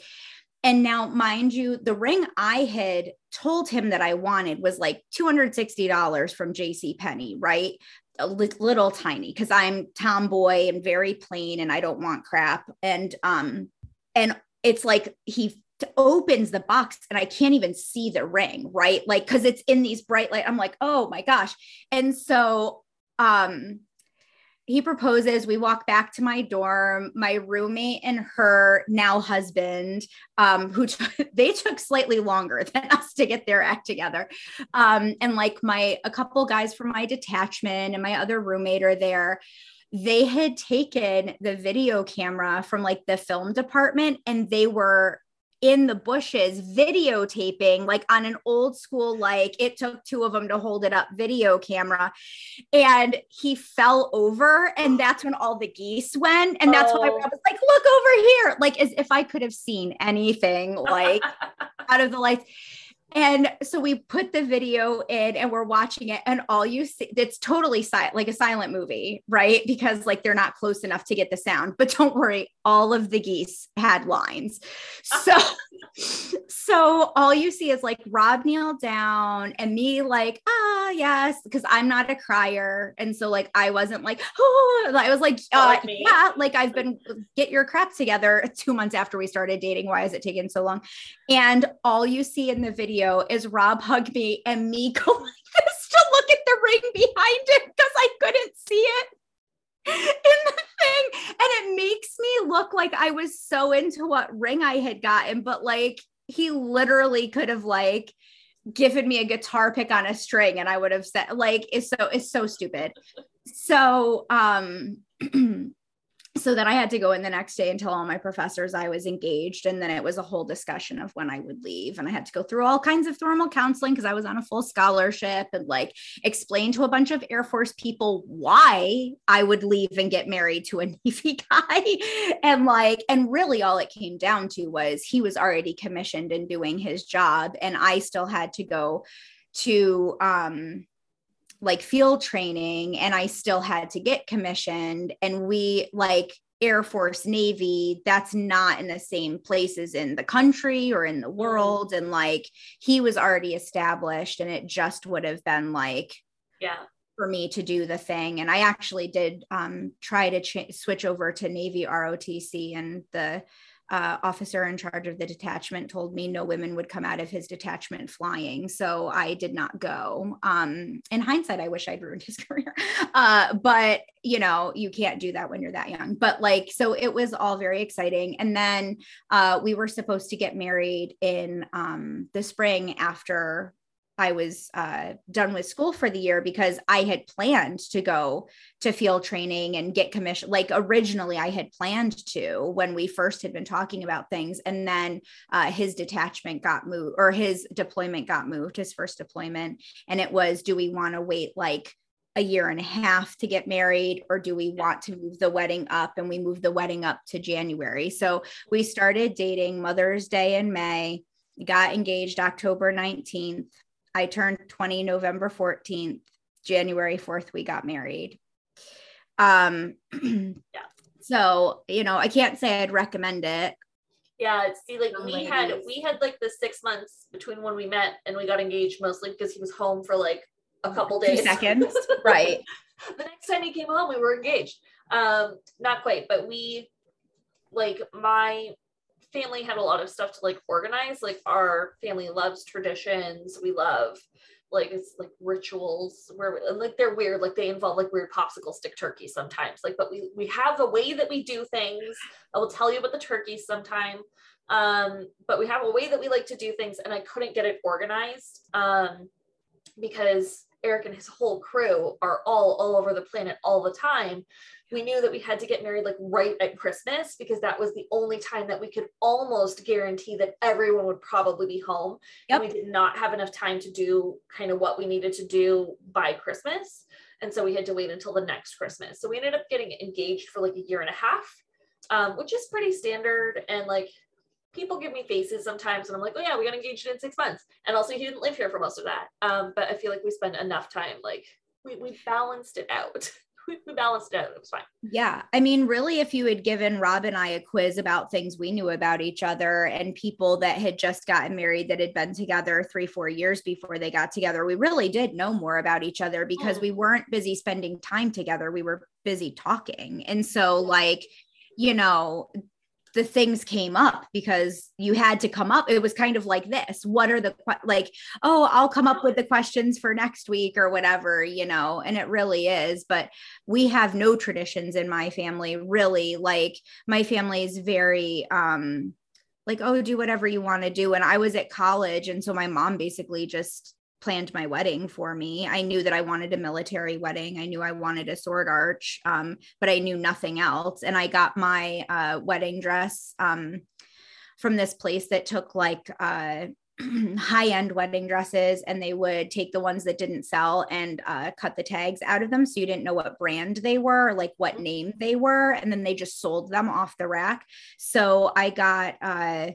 and now mind you the ring i had told him that i wanted was like $260 from jc penney right a li- little tiny because i'm tomboy and very plain and i don't want crap and um and it's like he opens the box and I can't even see the ring, right? Like cuz it's in these bright light. I'm like, "Oh my gosh." And so um he proposes we walk back to my dorm my roommate and her now husband um, who t- they took slightly longer than us to get their act together. Um, and like my a couple guys from my detachment and my other roommate are there. They had taken the video camera from like the film department and they were in the bushes videotaping like on an old school like it took two of them to hold it up video camera. And he fell over and that's when all the geese went. And that's oh. when I oh. was like look over here! Like as if I could have seen anything like out of the lights and so we put the video in and we're watching it, and all you see, it's totally silent, like a silent movie, right? Because like they're not close enough to get the sound. But don't worry, all of the geese had lines. So, so all you see is like Rob kneel down and me like, ah, yes, because I'm not a crier. And so like I wasn't like, oh, I was like, uh, yeah, like I've been get your crap together two months after we started dating. Why is it taking so long? And all you see in the video video is Rob hug me and me go like this to look at the ring behind it because I couldn't see it in the thing. And it makes me look like I was so into what ring I had gotten, but like he literally could have like given me a guitar pick on a string and I would have said like it's so it's so stupid. So um so then I had to go in the next day and tell all my professors I was engaged. And then it was a whole discussion of when I would leave. And I had to go through all kinds of formal counseling because I was on a full scholarship and like explain to a bunch of Air Force people why I would leave and get married to a Navy guy. and like, and really all it came down to was he was already commissioned and doing his job. And I still had to go to um like field training and I still had to get commissioned. And we like Air Force, Navy, that's not in the same places in the country or in the mm-hmm. world. And like he was already established and it just would have been like, yeah. For me to do the thing. And I actually did um, try to ch- switch over to Navy ROTC, and the uh, officer in charge of the detachment told me no women would come out of his detachment flying. So I did not go. Um, in hindsight, I wish I'd ruined his career. Uh, but, you know, you can't do that when you're that young. But like, so it was all very exciting. And then uh, we were supposed to get married in um, the spring after I was uh, done with school for the year because I had planned to go to field training and get commission. Like originally, I had planned to when we first had been talking about things, and then uh, his detachment got moved or his deployment got moved, his first deployment, and it was, do we want to wait like a year and a half to get married or do we want to move the wedding up and we moved the wedding up to January. So we started dating Mother's Day in May, got engaged October 19th. I turned 20 November 14th. January 4th we got married. Um yeah. So, you know, I can't say I'd recommend it. Yeah, see, like we ladies. had we had like the six months between when we met and we got engaged, mostly because he was home for like a couple days. Two seconds. right. The next time he came home, we were engaged. Um, not quite, but we like my family had a lot of stuff to like organize. Like our family loves traditions. We love like it's like rituals where and like they're weird like they involve like weird popsicle stick turkeys sometimes like but we we have a way that we do things i will tell you about the turkeys sometime um but we have a way that we like to do things and i couldn't get it organized um because eric and his whole crew are all all over the planet all the time we knew that we had to get married like right at Christmas because that was the only time that we could almost guarantee that everyone would probably be home. Yep. And we did not have enough time to do kind of what we needed to do by Christmas. And so we had to wait until the next Christmas. So we ended up getting engaged for like a year and a half, um, which is pretty standard. And like people give me faces sometimes and I'm like, oh yeah, we got engaged in six months. And also he didn't live here for most of that. Um, but I feel like we spent enough time, like we, we balanced it out. we balanced it. It was fine. Yeah. I mean, really, if you had given Rob and I a quiz about things we knew about each other and people that had just gotten married that had been together three, four years before they got together, we really did know more about each other because mm. we weren't busy spending time together. We were busy talking. And so, like, you know, the things came up because you had to come up. It was kind of like this. What are the like oh i'll come up with the questions for next week or whatever you know and it really is. But we have no traditions in my family really. Like my family is very um like oh do whatever you want to do. And i was at college and so my mom basically just planned my wedding for me. I knew that I wanted a military wedding. I knew I wanted a sword arch, um, but I knew nothing else. And I got my uh, wedding dress um, from this place that took like uh, high end wedding dresses, and they would take the ones that didn't sell and uh, cut the tags out of them, so you didn't know what brand they were, like what name they were, and then they just sold them off the rack. So I got uh,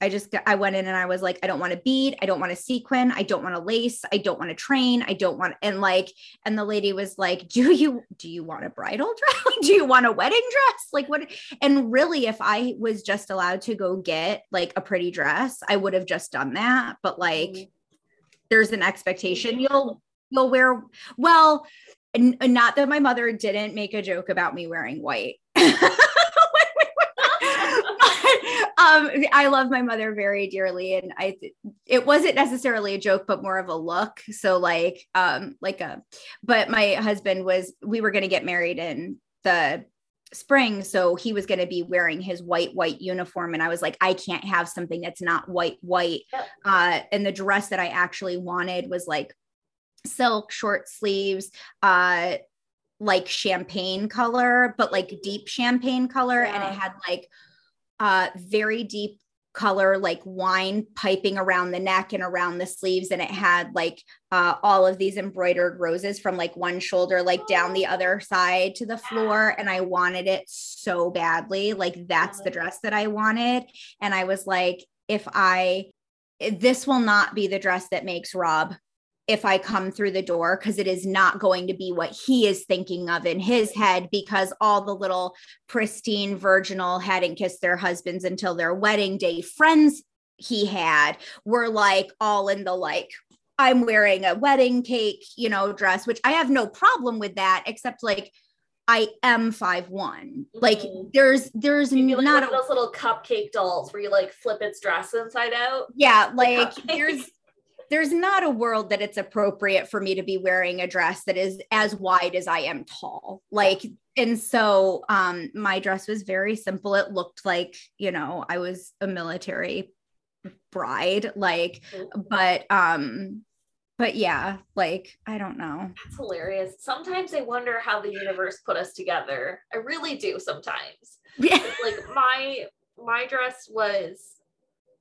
I just I went in and I was like, I don't want to bead, I don't want to sequin, I don't want to lace, I don't want to train, I don't want and like, and the lady was like, Do you do you want a bridal dress? do you want a wedding dress? Like what? And really, if I was just allowed to go get like a pretty dress, I would have just done that. But like mm-hmm. there's an expectation you'll you'll wear well, and not that my mother didn't make a joke about me wearing white. um, I love my mother very dearly, and I it wasn't necessarily a joke, but more of a look. So like, um, like a, but my husband was we were going to get married in the spring so he was going to be wearing his white white uniform and i was like i can't have something that's not white white uh and the dress that i actually wanted was like silk short sleeves uh like champagne color but like deep champagne color yeah. and it had like uh, very deep color like wine piping around the neck and around the sleeves. And it had like uh, all of these embroidered roses from like one shoulder like down the other side to the floor. And i wanted it so badly. Like that's the dress that i wanted. And i was like if i this will not be the dress that makes rob if I come through the door because it is not going to be what he is thinking of in his head because all the little pristine, virginal, hadn't kissed their husbands until their wedding day friends he had were like all in the like, I'm wearing a wedding cake, you know, dress, which I have no problem with that, except like, I am five one. Like mm-hmm. there's there's like not a, those little cupcake dolls where you like flip its dress inside out. Yeah, like there's there's not a world that it's appropriate for me to be wearing a dress that is as wide as I am tall. Like, and so um, my dress was very simple. It looked like, you know, I was a military bride, like, mm-hmm. but um, but yeah, like I don't know. That's hilarious. Sometimes I wonder how the universe put us together. I really do sometimes. Yeah. like my my dress was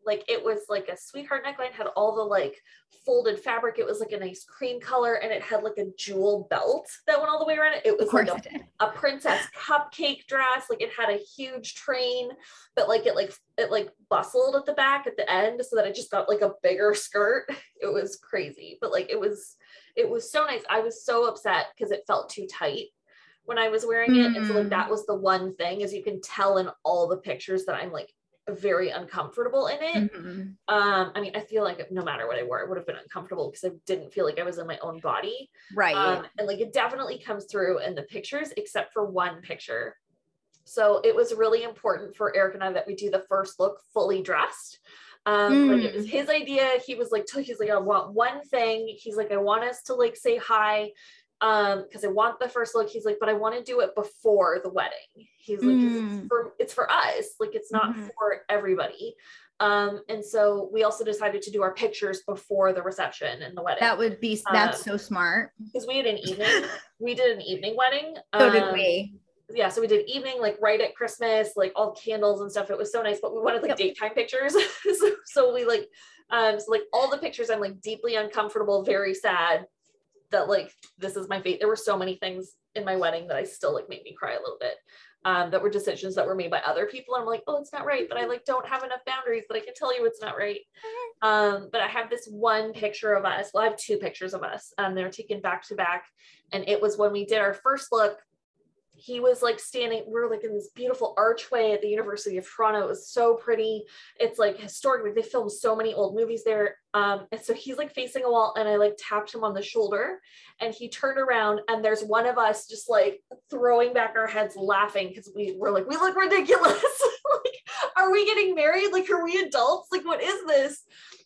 like it was like a sweetheart neckline had all the like folded fabric it was like a nice cream color and it had like a jewel belt that went all the way around it it was like a, a, princess cupcake dress like it had a huge train but like it like it like bustled at the back at the end so that it just got like a bigger skirt it was crazy but like it was it was so nice i was so upset because it felt too tight when I was wearing it. Mm. And so like that mm. was the one thing as you can tell in all the pictures that I'm like very uncomfortable in it. Mm-hmm. Um, I mean, I feel like no matter what I wore, it would have been uncomfortable because I didn't feel like I was in my own body. Right. Um, and like it definitely comes through in the pictures, except for one picture. So it was really important for Eric and I that we do the first look fully dressed. Um, mm. like it was mm. his idea. He was like, he's like, I want one thing. He's like, I want us to like say hi um because i want the first look. He's like but i want to do it before the wedding. He's like mm. it's, for, it's for us. Like it's not mm. for everybody. Um and so we also decided to do our pictures before the reception and the wedding. That would be that's um, so smart. because we had an evening we did an evening wedding. So um, did we. yeah so we did evening like right at christmas like all candles and stuff. It was so nice but we wanted like yep. daytime pictures. So, so we like um so like all the pictures i'm like deeply uncomfortable very sad that like this is my fate. There were so many things in my wedding that I still like made me cry a little bit. Um, that were decisions that were made by other people. I'm like, oh, it's not right, but I like don't have enough boundaries that I can tell you it's not right. Um, but I have this one picture of us. Well, I have two pictures of us. Um, they're taken back to back, and it was when we did our first look he was like standing we are like in this beautiful archway at the university of toronto. It was so pretty. It's like historic they filmed so many old movies there. Um, and so he's like facing a wall and i like tapped him on the shoulder and he turned around and there's one of us just like throwing back our heads laughing because we were like we look ridiculous. Like are we getting married? Like are we adults? Like what is this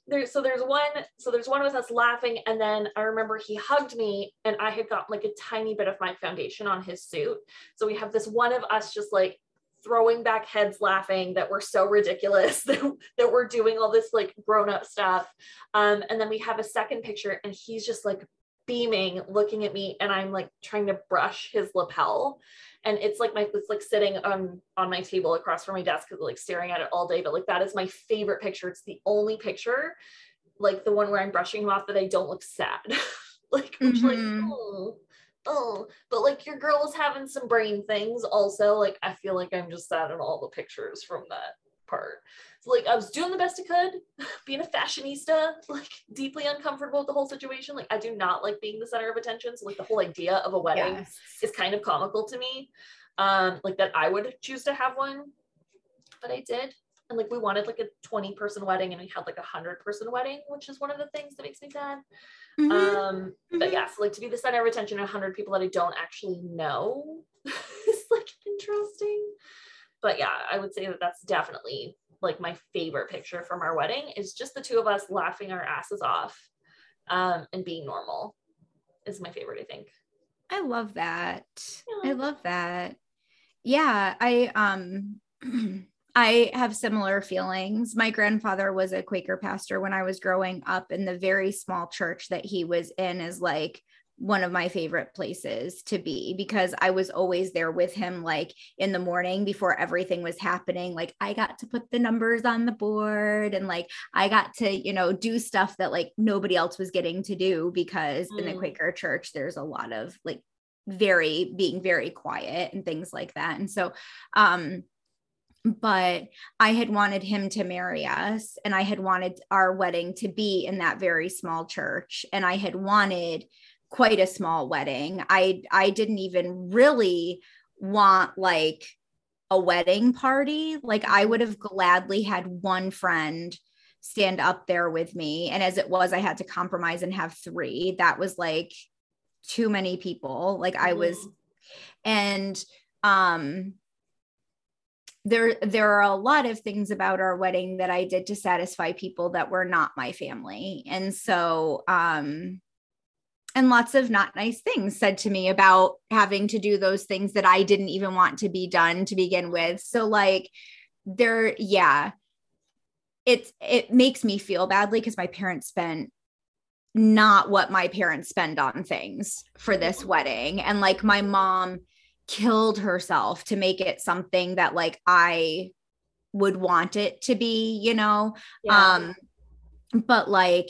there, so there's one so there's one with us laughing and then i remember he hugged me and i had got like a tiny bit of my foundation on his suit. So we have this one of us just like throwing back heads laughing that we're so ridiculous that, that we're doing all this like grown-up stuff. Um, and then we have a second picture and he's just like beaming looking at me and i'm like trying to brush his lapel. And it's like my it's like sitting on on my table across from my desk like staring at it all day. But like that is my favorite picture. It's the only picture like the one where i'm brushing him off that i don't look sad. Like mm-hmm. like oh oh. But like your girl is having some brain things also. Like i feel like i'm just sad in all the pictures from that part so like I was doing the best I could, being a fashionista, like deeply uncomfortable with the whole situation. Like I do not like being the center of attention. So like the whole idea of a wedding yes. is kind of comical to me. Um, like that I would choose to have one, but I did. And like we wanted like a 20 person wedding and we had like a hundred person wedding, which is one of the things that makes me sad. Mm-hmm. Um, mm-hmm. but yeah, so like to be the center of attention of 100 people that I don't actually know is like interesting. But yeah, I would say that that's definitely like my favorite picture from our wedding is just the two of us laughing our asses off um, and being normal is my favorite, I think. I love that. Yeah. I love that. Yeah, I um I have similar feelings. My grandfather was a Quaker pastor when I was growing up, and the very small church that he was in is like one of my favorite places to be because I was always there with him, like in the morning before everything was happening. Like I got to put the numbers on the board and like I got to, you know, do stuff that like nobody else was getting to do because mm. in the mm. Quaker church, there's a lot of like very being very quiet and things like that. And so, um, but I had wanted him to marry us and I had wanted our wedding to be in that very small church. And I had wanted quite a small wedding. I I didn't even really want like a wedding party. Like I would have gladly had one friend stand up there with me and as it was I had to compromise and have 3. That was like too many people. Like I was mm-hmm. and um there there are a lot of things about our wedding that I did to satisfy people that were not my family. And so um and lots of not nice things said to me about having to do those things that I didn't even want to be done to begin with. So like there yeah. It's it makes me feel badly because my parents spent not what my parents spend on things for this wedding and like my mom killed herself to make it something that like I would want it to be, you know. Yeah. Um but like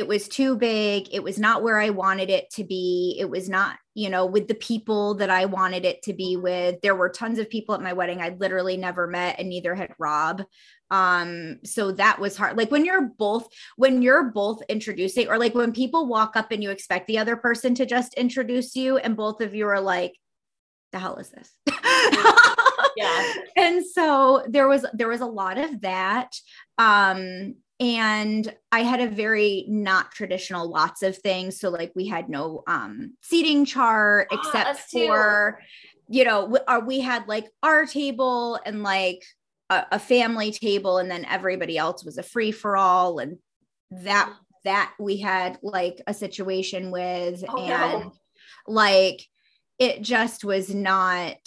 it was too big. It was not where I wanted it to be. It was not, you know, with the people that I wanted it to be with. There were tons of people at my wedding I literally never met, and neither had Rob. Um, so that was hard. Like when you're both, when you're both introducing, or like when people walk up and you expect the other person to just introduce you, and both of you are like, the hell is this? yeah. And so there was there was a lot of that. Um, and i had a very not traditional lots of things so like we had no um seating chart ah, except for you know we, uh, we had like our table and like a, a, family table and then everybody else was a free for all and that that we had like a situation with oh, and no. like it just was not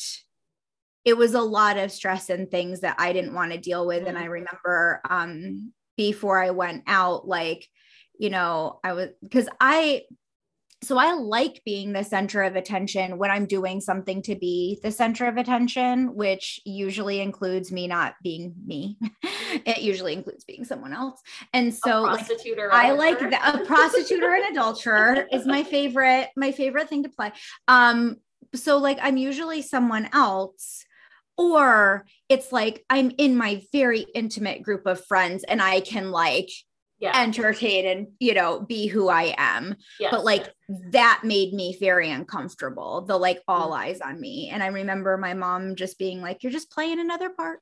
it was a lot of stress and things that I didn't want to deal with. And I mm. remember um, before I went out, like, you know, I was because I so I like being the center of attention when I'm doing something to be the center of attention, which usually includes me not being me. it usually includes being someone else. And so like, I like that a prostitute or an adulterer is my favorite, my favorite thing to play. Um, so like I'm usually someone else or it's like I'm in my very intimate group of friends and I can like yeah. entertain and you know be who I am. Yes. But like that made me very uncomfortable. The like all mm-hmm. eyes on me. And I remember my mom just being like, You're just playing another part.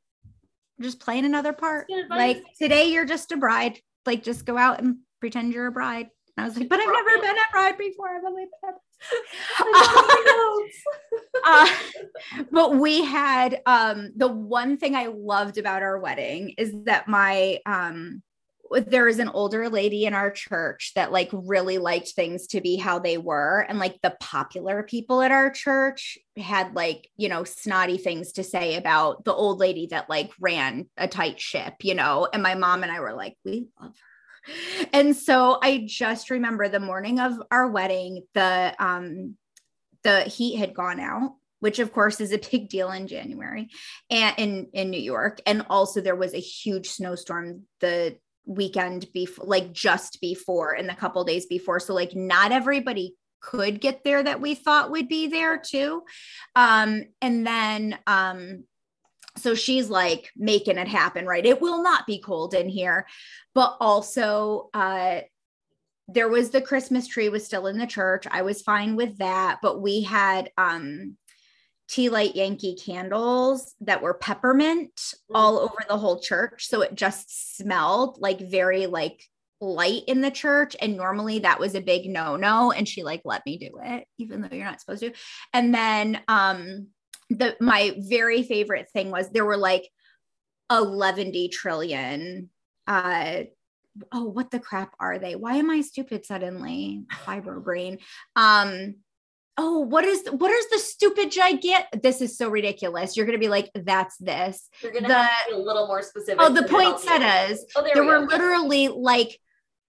just playing another part. Like today you're just a bride. Like just go out and pretend you're a bride. And I was like, but I've never been a bride before. I've only been uh, but we had um, the one thing I loved about our wedding is that my um, there is an older lady in our church that like really liked things to be how they were. And like the popular people at our church had like you know snotty things to say about the old lady that like ran a tight ship you know? And my mom and I were like we love her and so I just remember the morning of our wedding, the um the heat had gone out which of course is a big deal in January and in in New York. And also there was a huge snowstorm the weekend before like just before and the couple days before. So like not everybody could get there that we thought would be there too. Um and then um so she's like making it happen right? It will not be cold in here but also uh there was the christmas tree was still in the church. I was fine with that but we had um tea light yankee candles that were peppermint mm-hmm. all over the whole church. So it just smelled like very like light in the church. And normally that was a big no no and she like let me do it even though you're not supposed to. And then um the my very favorite thing was there were like 11 trillion uh oh what the crap are they? Why am i stupid suddenly? Fiber brain. Um oh what is what is the stupid gigant? This is so ridiculous. You're gonna be like that's this. You're gonna the, have to be a little more specific oh the poinsettias oh, there, there we were literally like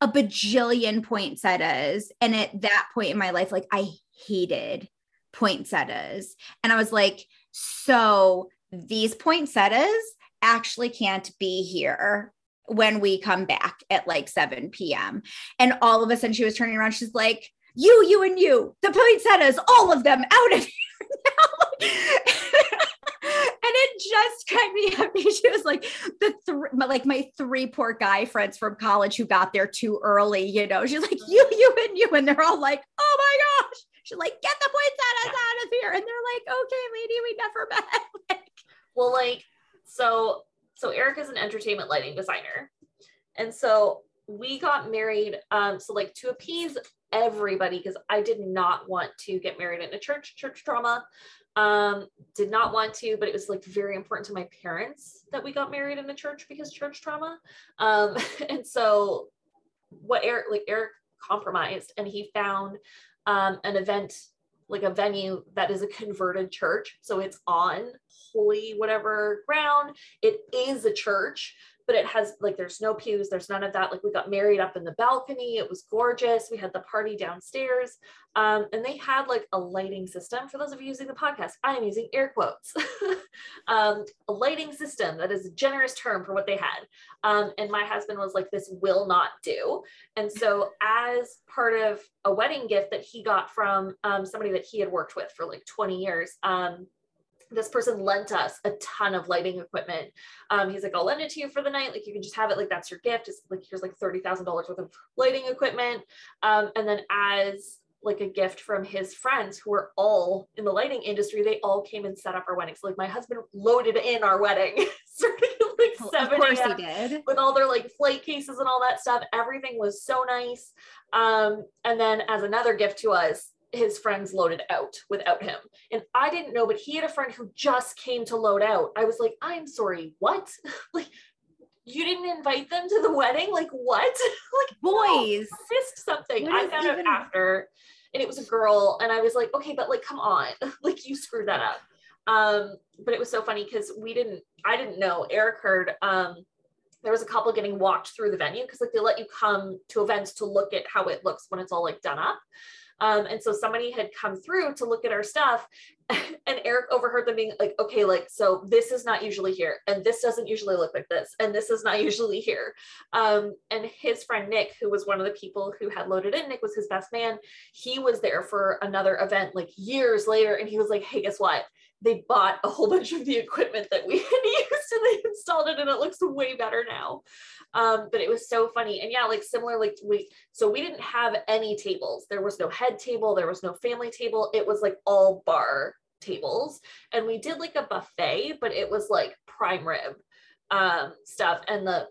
a bajillion poinsettias and at that point in my life like i hated poinsettias. And I was like, so these poinsettias actually can't be here when we come back at like 7 p.m. And all of a sudden she was turning around. She's like, you, you, and you, the poinsettias, all of them out of here now. and it just cracked me up. She was like the three, like my three poor guy friends from college who got there too early. You know, she's like you, you, and you, and they're all like, "Oh my gosh!" She's like, get the poinsettias out of here. And they're like, okay, lady, we never met. like, well, like, so so Eric is an entertainment lighting designer. And so we got married. Um, so like to appease everybody, because I did not want to get married in a church, church trauma. Um, did not want to, but it was like very important to my parents that we got married in a church because church trauma. Um, and so what Eric like Eric compromised and he found um, an event like a venue that is a converted church. So it's on holy whatever ground. It is a church. But it has like there's no pews, there's none of that. Like we got married up in the balcony. It was gorgeous. We had the party downstairs. Um, and they had like a lighting system. For those of you using the podcast, I am using air quotes. um, a lighting system that is a generous term for what they had. Um, and my husband was like, this will not do. And so, as part of a wedding gift that he got from um, somebody that he had worked with for like 20 years, um, this person lent us a ton of lighting equipment. Um, he's like, I'll lend it to you for the night. Like you can just have it. Like that's your gift. It's like here's like thirty thousand dollars worth of lighting equipment. Um, and then as like a gift from his friends who were all in the lighting industry, they all came and set up our wedding. So like my husband loaded in our wedding, starting like seven. Of course he did. With all their like flight cases and all that stuff. Everything was so nice. Um, and then as another gift to us, his friends loaded out without him. And I didn't know, but he had a friend who just came to load out. I was like, I'm sorry, what? like, you didn't invite them to the wedding? Like, what? like, boys, no, missed something. I found even... out after, and it was a girl. And I was like, okay, but like, come on, like, you screwed that up. Um, but it was so funny because we didn't, I didn't know. Eric heard, um, there was a couple getting walked through the venue because like they let you come to events to look at how it looks when it's all like done up. Um, and so somebody had come through to look at our stuff and Eric overheard them being like, okay, like, so this is not usually here. And this doesn't usually look like this. And this is not usually here. Um, and his friend Nick, who was one of the people who had loaded in, Nick was his best man. He was there for another event like years later. And he was like, hey, guess what? They bought a whole bunch of the equipment that we had used and they installed it and it looks way better now. Um, but it was so funny. And yeah, like similar, like we, so we didn't have any tables. There was no head table, there was no family table. It was like all bar tables. And we did like a buffet, but it was like prime rib um, stuff. And the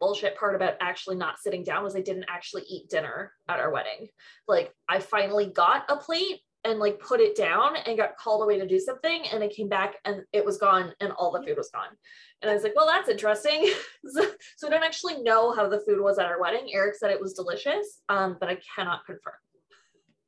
bullshit part about actually not sitting down was I didn't actually eat dinner at our wedding. Like I finally got a plate and like put it down and got called away to do something and I came back and it was gone and all the food was gone. And I was like, well, that's interesting. so, I don't actually know how the food was at our wedding. Eric said it was delicious, um, but I cannot confirm.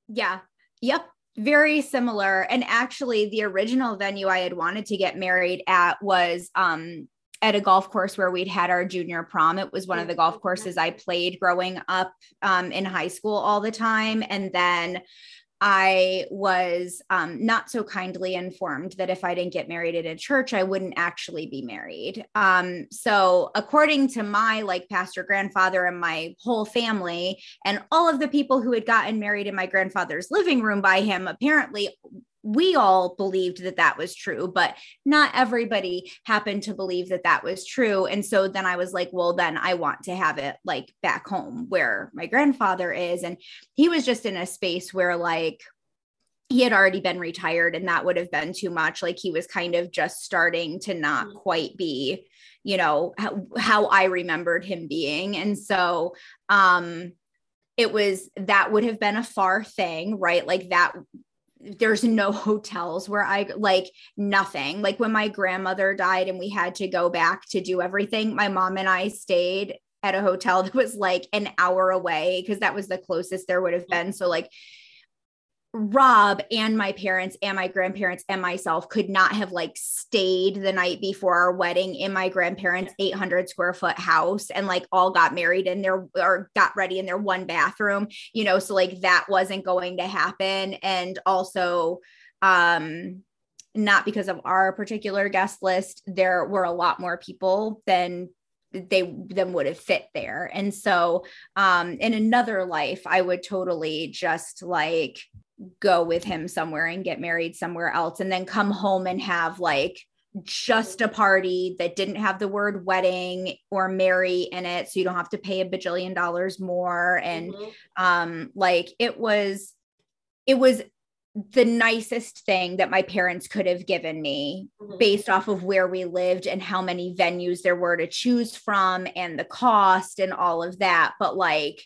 Yeah. Yep. Very similar. And actually, the original venue I had wanted to get married at was um, at a golf course where we'd had our junior prom. It was one of the golf courses I played growing up um, in high school all the time. And then I was um, not so kindly informed that if I didn't get married at a church, I wouldn't actually be married. Um, so, according to my like pastor grandfather and my whole family, and all of the people who had gotten married in my grandfather's living room by him, apparently we all believed that that was true, but not everybody happened to believe that that was true. And so then I was like, well, then I want to have it like back home where my grandfather is. And he was just in a space where like, he had already been retired and that would have been too much like he was kind of just starting to not mm-hmm. quite be you know how, how i remembered him being and so um it was that would have been a far thing right like that there's no hotels where I like nothing. Like when my grandmother died and we had to go back to do everything, my mom and I stayed at a hotel that was like an hour away because that was the closest there would have mm. been. So, like, Rob and my parents and my grandparents and myself could not have like stayed the night before our wedding in my grandparents' 800 square foot house and like all got married in their or got ready in their one bathroom, you know, so like that wasn't going to happen. And also, um, not because of our particular guest list, there were a lot more people than they then would have fit there. And so um in another life, I would totally just like go with him somewhere and get married somewhere else and then come home and have like just a party that didn't have the word wedding or marry in it so you don't have to pay a bajillion dollars more and mm-hmm. um like it was it was the nicest thing that my parents could have given me mm-hmm. based off of where we lived and how many venues there were to choose from and the cost and all of that but like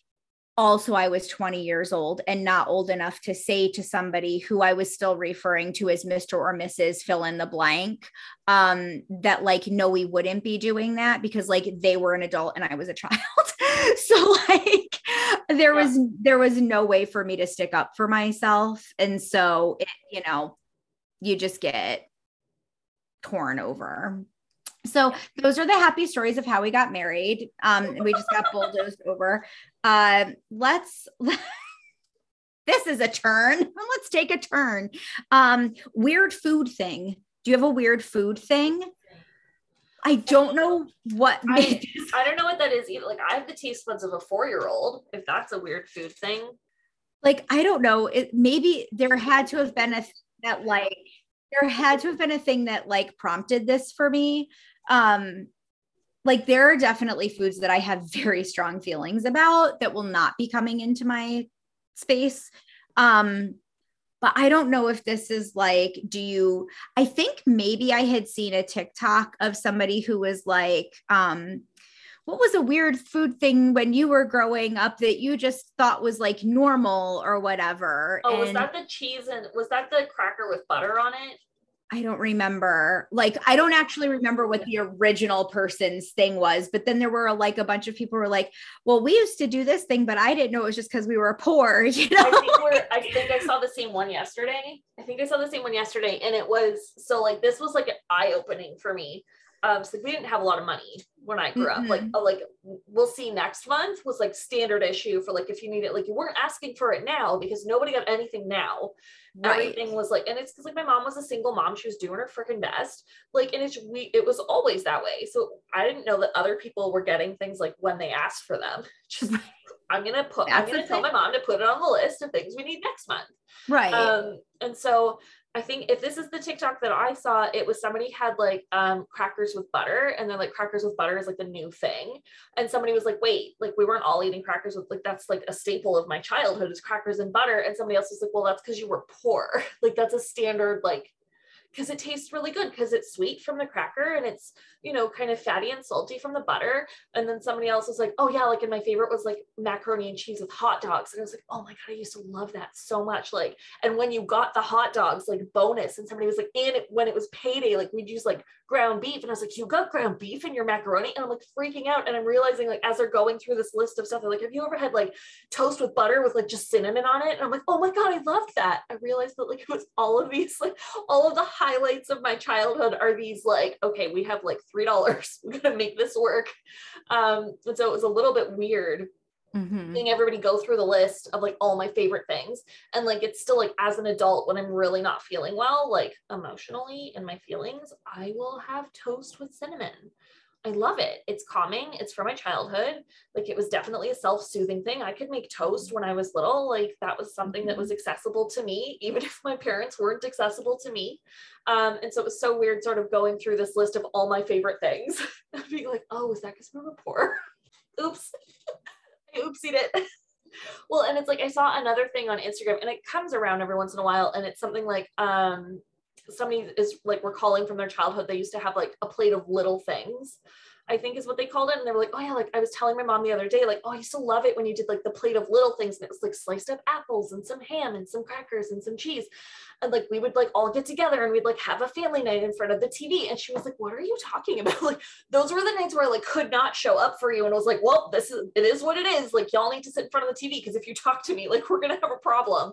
also I was 20 years old and not old enough to say to somebody who I was still referring to as Mr. or Mrs. fill in the blank um that like no we wouldn't be doing that because like they were an adult and I was a child. so like there yeah. was there was no way for me to stick up for myself and so it, you know you just get torn over. So those are the happy stories of how we got married. Um, we just got bulldozed over. Uh, let's. this is a turn. Let's take a turn. Um, weird food thing. Do you have a weird food thing? I don't know what I, I don't know what that is either. Like I have the taste buds of a four year old, if that's a weird food thing. Like I don't know. It maybe there had to have been a that like there had to have been a thing that like prompted this for me. Um like there are definitely foods that I have very strong feelings about that will not be coming into my space. Um but I don't know if this is like, do you? I think maybe I had seen a TikTok of somebody who was like, um, what was a weird food thing when you were growing up that you just thought was like normal or whatever? Oh, and was that the cheese and was that the cracker with butter on it? I don't remember. Like, I don't actually remember what the original person's thing was. But then there were like a bunch of people were like, "Well, we used to do this thing, but I didn't know it was just because we were poor." You know. I think, I think I saw the same one yesterday. I think I saw the same one yesterday, and it was so like this was like an eye opening for me um so we didn't have a lot of money when i grew mm-hmm. up. Like uh, like we'll see next month was like standard issue for like if you need it like you weren't asking for it now because nobody got anything now. Right. everything was like and it's because like my mom was a single mom. She was doing her freaking best. Like and it's we it was always that way. So i didn't know that other people were getting things like when they asked for them. Just i'm gonna put That's i'm gonna tell my mom to put it on the list of things we need next month. Right. Um and so I think if this is the TikTok that I saw, it was somebody had like um, crackers with butter, and then like crackers with butter is like the new thing. And somebody was like, "Wait, like we weren't all eating crackers with like that's like a staple of my childhood is crackers and butter." And somebody else was like, "Well, that's because you were poor. like that's a standard like because it tastes really good because it's sweet from the cracker and it's you know kind of fatty and salty from the butter. And then somebody else was like oh yeah like and my favorite was like macaroni and cheese with hot dogs. And i was like oh my god i used to love that so much. Like and when you got the hot dogs like bonus and somebody was like and when it was payday like we'd use like ground beef. And i was like you got ground beef in your macaroni? And i'm like freaking out. And i'm realizing like as they're going through this list of stuff they're like have you ever had like toast with butter with like just cinnamon on it? And i'm like oh my god i loved that. I realized that like it was all of these like all of the highlights of my childhood are these like, okay, we have like three dollars. We're gonna make this work. Um, and so it was a little bit weird mm-hmm. seeing everybody go through the list of like all my favorite things. And like it's still like as an adult when I'm really not feeling well, like emotionally and my feelings, I will have toast with cinnamon. I love it. It's calming. It's from my childhood. Like it was definitely a self-soothing thing. I could make toast when I was little. Like that was something that was mm-hmm. accessible to me, even if my parents weren't accessible to me. Um, and so it was so weird sort of going through this list of all my favorite things. being like, oh, is that because we were poor? Oops. I oopsied it. well, and it's like I saw another thing on Instagram and it comes around every once in a while, and it's something like um somebody is like recalling from their childhood they used to have like a plate of little things I think is what they called it. And they were like, oh yeah, like I was telling my mom the other day, like, oh, I used to love it when you did like the plate of little things and it was like sliced up apples and some ham and some crackers and some cheese and like we would like all get together and we'd like have a family night in front of the TV. And she was like, What are you talking about? Like those were the nights where I like could not show up for you. And I was like, Well, this is it is what it is. Like y'all need to sit in front of the TV because if you talk to me, like we're gonna have a problem.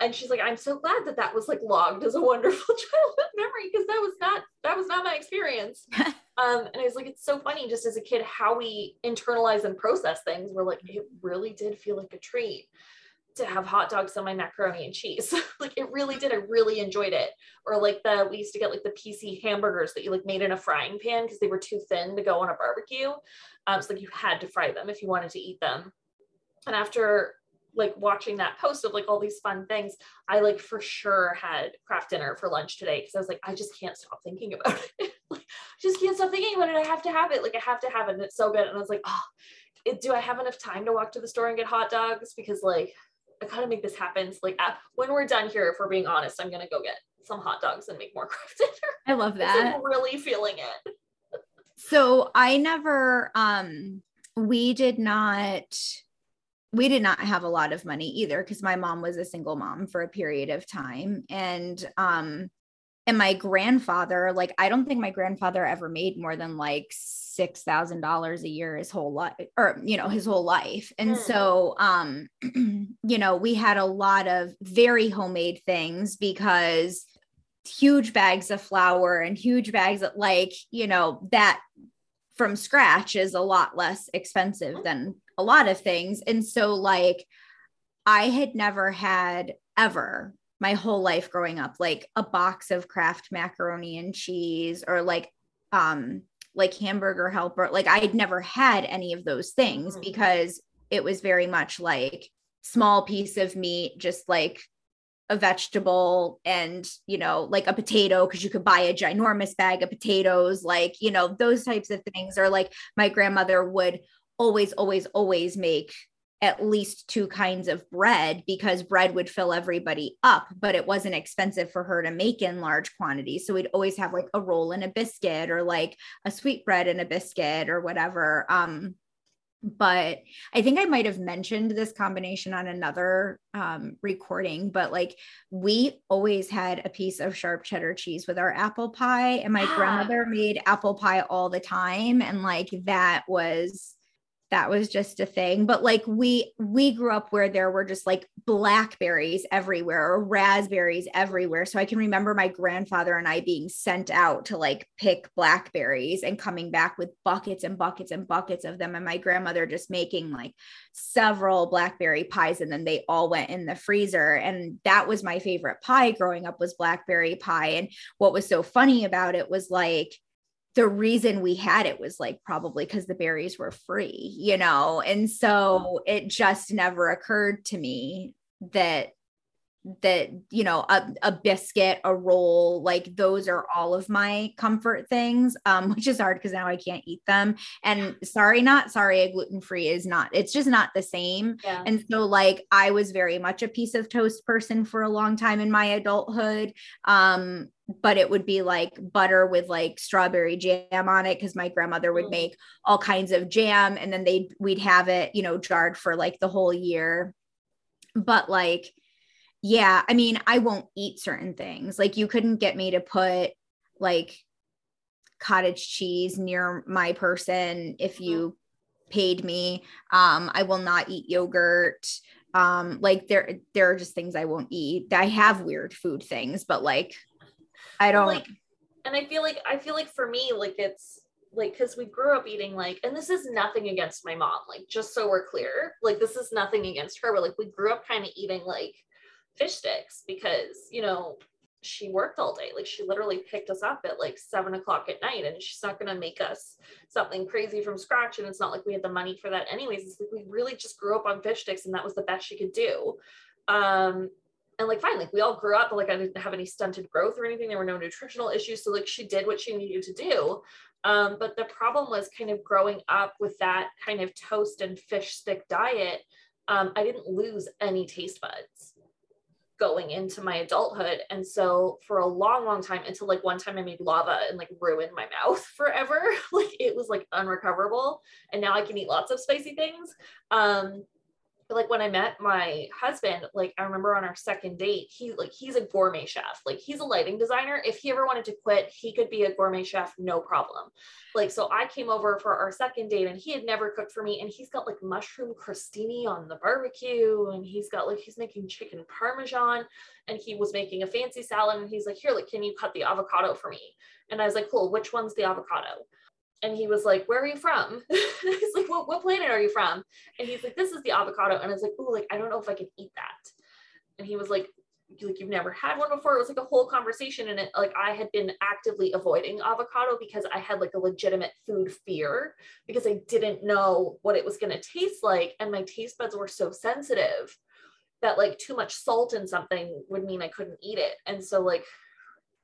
And she's like, I'm so glad that that was like logged as a wonderful childhood memory because that was not that was not my experience. um, and I was like, it's so funny just as a kid how we internalize and process things. We're like, it really did feel like a treat to have hot dogs on my macaroni and cheese. like it really did. I really enjoyed it. Or like the we used to get like the PC hamburgers that you like made in a frying pan because they were too thin to go on a barbecue. Um, so like you had to fry them if you wanted to eat them. And after like watching that post of like all these fun things, I like for sure had Kraft Dinner for lunch today because I was like, I just can't stop thinking about it. Like, I just can't stop thinking about it. I have to have it. Like I have to have it. And it's so good. And I was like, oh, it, do I have enough time to walk to the store and get hot dogs? Because like I gotta make this happen. So like at, when we're done here, if we're being honest, I'm gonna go get some hot dogs and make more Kraft Dinner. I love that. I'm really feeling it. so I never um we did not we did not have a lot of money either because my mom was a single mom for a period of time and um and my grandfather like i don't think my grandfather ever made more than like six thousand dollars a year his whole life or you know his whole life and mm. so um you know we had a lot of very homemade things because huge bags of flour and huge bags of like, you know, that from scratch is a lot less expensive than a lot of things. And so, like, I had never had ever my whole life growing up like a box of Kraft macaroni and cheese or like um like hamburger helper like I'd never had any of those things mm-hmm. because it was very much like small piece of meat just like a vegetable and you know like a potato because you could buy a ginormous bag of potatoes like you know those types of things or like my grandmother would always always always make at least two kinds of bread because bread would fill everybody up, but it wasn't expensive for her to make in large quantities. So we'd always have like a roll and a biscuit or like a sweet bread and a biscuit or whatever. Um, but I think I might have mentioned this combination on another um, recording, but like we always had a piece of sharp cheddar cheese with our apple pie, and my grandmother made apple pie all the time. And like that was that was just a thing. But like we we grew up where there were just like blackberries everywhere or raspberries everywhere. So i can remember my grandfather and i being sent out to like pick blackberries and coming back with buckets and buckets and buckets of them. And my grandmother just making like several blackberry pies and then they all went in the freezer. And that was my favorite pie growing up was blackberry pie. And what was so funny about it was like the reason we had it was like probably because the berries were free, you know? And so mm. it just never occurred to me that that you know a, a biscuit a roll like those are all of my comfort things um which is hard because now i can't eat them and sorry not sorry a gluten-free is not it's just not the same yeah. and so like i was very much a piece of toast person for a long time in my adulthood um but it would be like butter with like strawberry jam on it because my grandmother would mm. make all kinds of jam and then they we'd have it you know jarred for like the whole year but like yeah i mean i won't eat certain things. Like you couldn't get me to put like cottage cheese near my person if mm-hmm. you paid me. Um i will not eat yogurt. Um like there there are just things i won't eat. I have weird food things but like I don't like and I feel like I feel like for me like it's like because we grew up eating like and this is nothing against my mom like just so we're clear like this is nothing against her but like we grew up kind of eating like fish sticks because you know she worked all day. Like she literally picked us up at like seven o'clock at night and she's not going to make us something crazy from scratch. And it's not like we had the money for that anyways. It's like we really just grew up on fish sticks and that was the best she could do. Um and like fine like we all grew up but like i didn't have any stunted growth or anything. There were no nutritional issues. So like she did what she needed to do. Um, but the problem was kind of growing up with that kind of toast and fish stick diet um, i didn't lose any taste buds going into my adulthood. And so for a long long time until like one time i made lava and like ruined my mouth forever like it was like unrecoverable. And now i can eat lots of spicy things. Um but like when I met my husband, like I remember on our second date, he like he's a gourmet chef. Like he's a lighting designer. If he ever wanted to quit, he could be a gourmet chef, no problem. Like so I came over for our second date and he had never cooked for me and he's got like mushroom crostini on the barbecue and he's got like he's making chicken parmesan and he was making a fancy salad and he's like, "Here, like can you cut the avocado for me?" And I was like, "Cool, which one's the avocado?" And he was like, "Where are you from?" he's like, what, "What planet are you from?" And he's like, "This is the avocado." And I was like, "Oh, like I don't know if I can eat that." And he was like, "Like you've never had one before?" It was like a whole conversation, and it like I had been actively avoiding avocado because I had like a legitimate food fear because I didn't know what it was going to taste like, and my taste buds were so sensitive that like too much salt in something would mean I couldn't eat it. And so like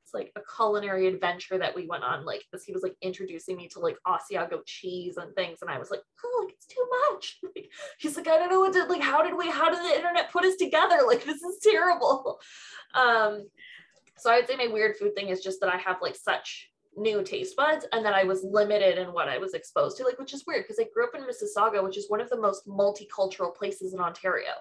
it's like a culinary adventure that we went on like this he was like introducing me to like asiago cheese and things and i was like oh like it's too much. Like, he's like i don't know what to like how did we how did the internet put us together? Like this is terrible. Um so i'd say my weird food thing is just that i have like such new taste buds and then I was limited in what I was exposed to, like, which is weird because I grew up in Mississauga, which is one of the most multicultural places in Ontario.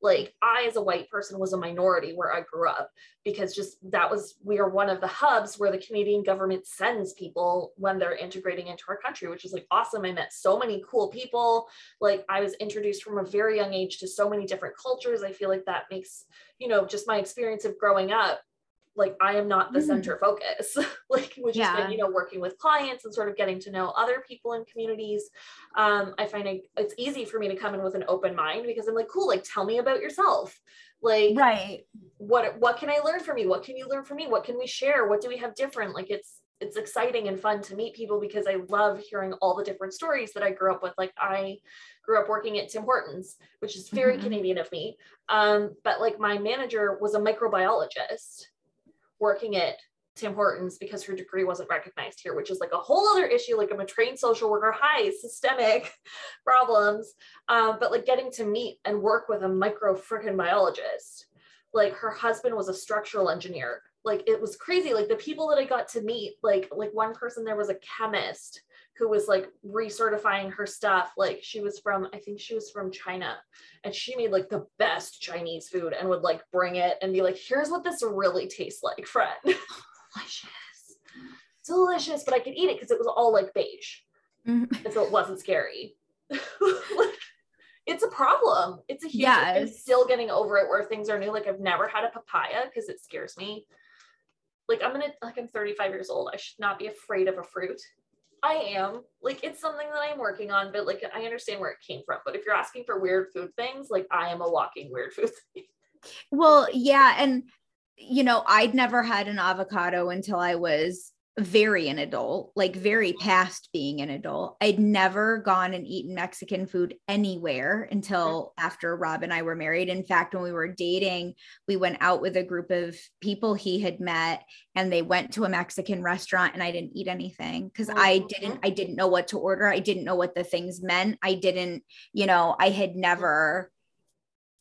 Like, I, as a white person, was a minority where I grew up because just that was, we are one of the hubs where the Canadian government sends people when they're integrating into our country, which is like awesome. I met so many cool people. Like, I was introduced from a very young age to so many different cultures. I feel like that makes, you know, just my experience of growing up like I am not the Mm. center focus, like which Yeah. has been, you know, working with clients and sort of getting to know other people in communities. Um, I find it, it's easy for me to come in with an open mind because I'm like, cool, like tell me about yourself. Like Right. what what can I learn from you? What can you learn from me? What can we share? What do we have different? Like it's it's exciting and fun to meet people because I love hearing all the different stories that I grew up with. Like I grew up working at Tim Hortons, which is very Mhm. Canadian of me. Um, but like my manager was a microbiologist working at Tim Hortons because her degree wasn't recognized here, which is like a whole other issue. Like I'm a trained social worker, high systemic problems. Um, but like getting to meet and work with a micro freaking biologist. Like her husband was a structural engineer. Like it was crazy. Like the people that I got to meet, like like one person there was a chemist who was like recertifying her stuff. Like she was from, I think she was from China, and she made like the best Chinese food and would like bring it and be like, "Here's what this really tastes like, friend." Delicious, delicious. But I could eat it because it was all like beige, Mhm. and so it wasn't scary. like, it's a problem. It's a huge. I'm still getting over it where things are new. Like I've never had a papaya because it scares me. Like I'm gonna like I'm 35 years old. I should not be afraid of a fruit. I am. Like it's something that I'm working on, but like I understand where it came from. But if you're asking for weird food things, like I am a walking weird food thing. Well, yeah. And, you know, I'd never had an avocado until I was very an adult, like very past being an adult. I'd never gone and eaten Mexican food anywhere until after Rob and I were married. In fact, when we were dating, we went out with a group of people he had met and they went to a Mexican restaurant and I didn't eat anything because I Mhm. didn't I didn't know what to order. I didn't know what the things meant. I didn't, you know, I had never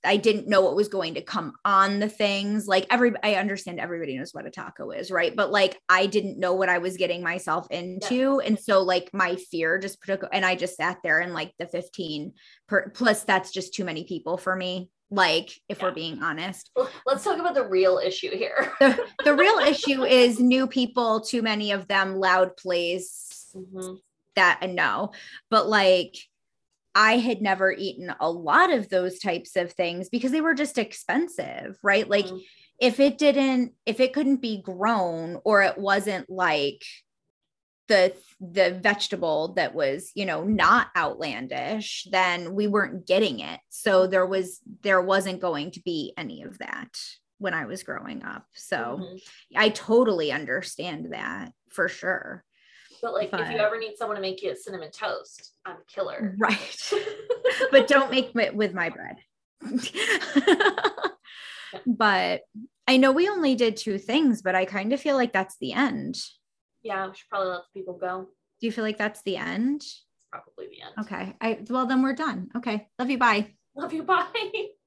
I didn't know what was going to come on the things. Like every I understand everybody knows what a taco is, right? But like I didn't know what I was getting myself into. And so like my fear just took and I just sat there and like the 15 per plus that's just too many people for me. Like if Yeah. we're being honest. Well, let's talk about the real issue here. The, the real issue is new people, too many of them, loud plays, Mhm. that and no. But like I had never eaten a lot of those types of things because they were just expensive, right? Like Mhm. if it didn't if it couldn't be grown or it wasn't like the the vegetable that was, you know, not outlandish, then we weren't getting it. So there was there wasn't going to be any of that when I was growing up. So Mhm. I totally understand that for sure. But like if you ever need someone to make you a cinnamon toast, I'm a killer. Right. but don't make it with my bread. but I know we only did two things, but I kind of feel like that's the end. yeah, we should probably let people go. Do you feel like that's the end? It's probably the end. Okay. I well then we're done. Okay. Love you. Bye. Love you. Bye.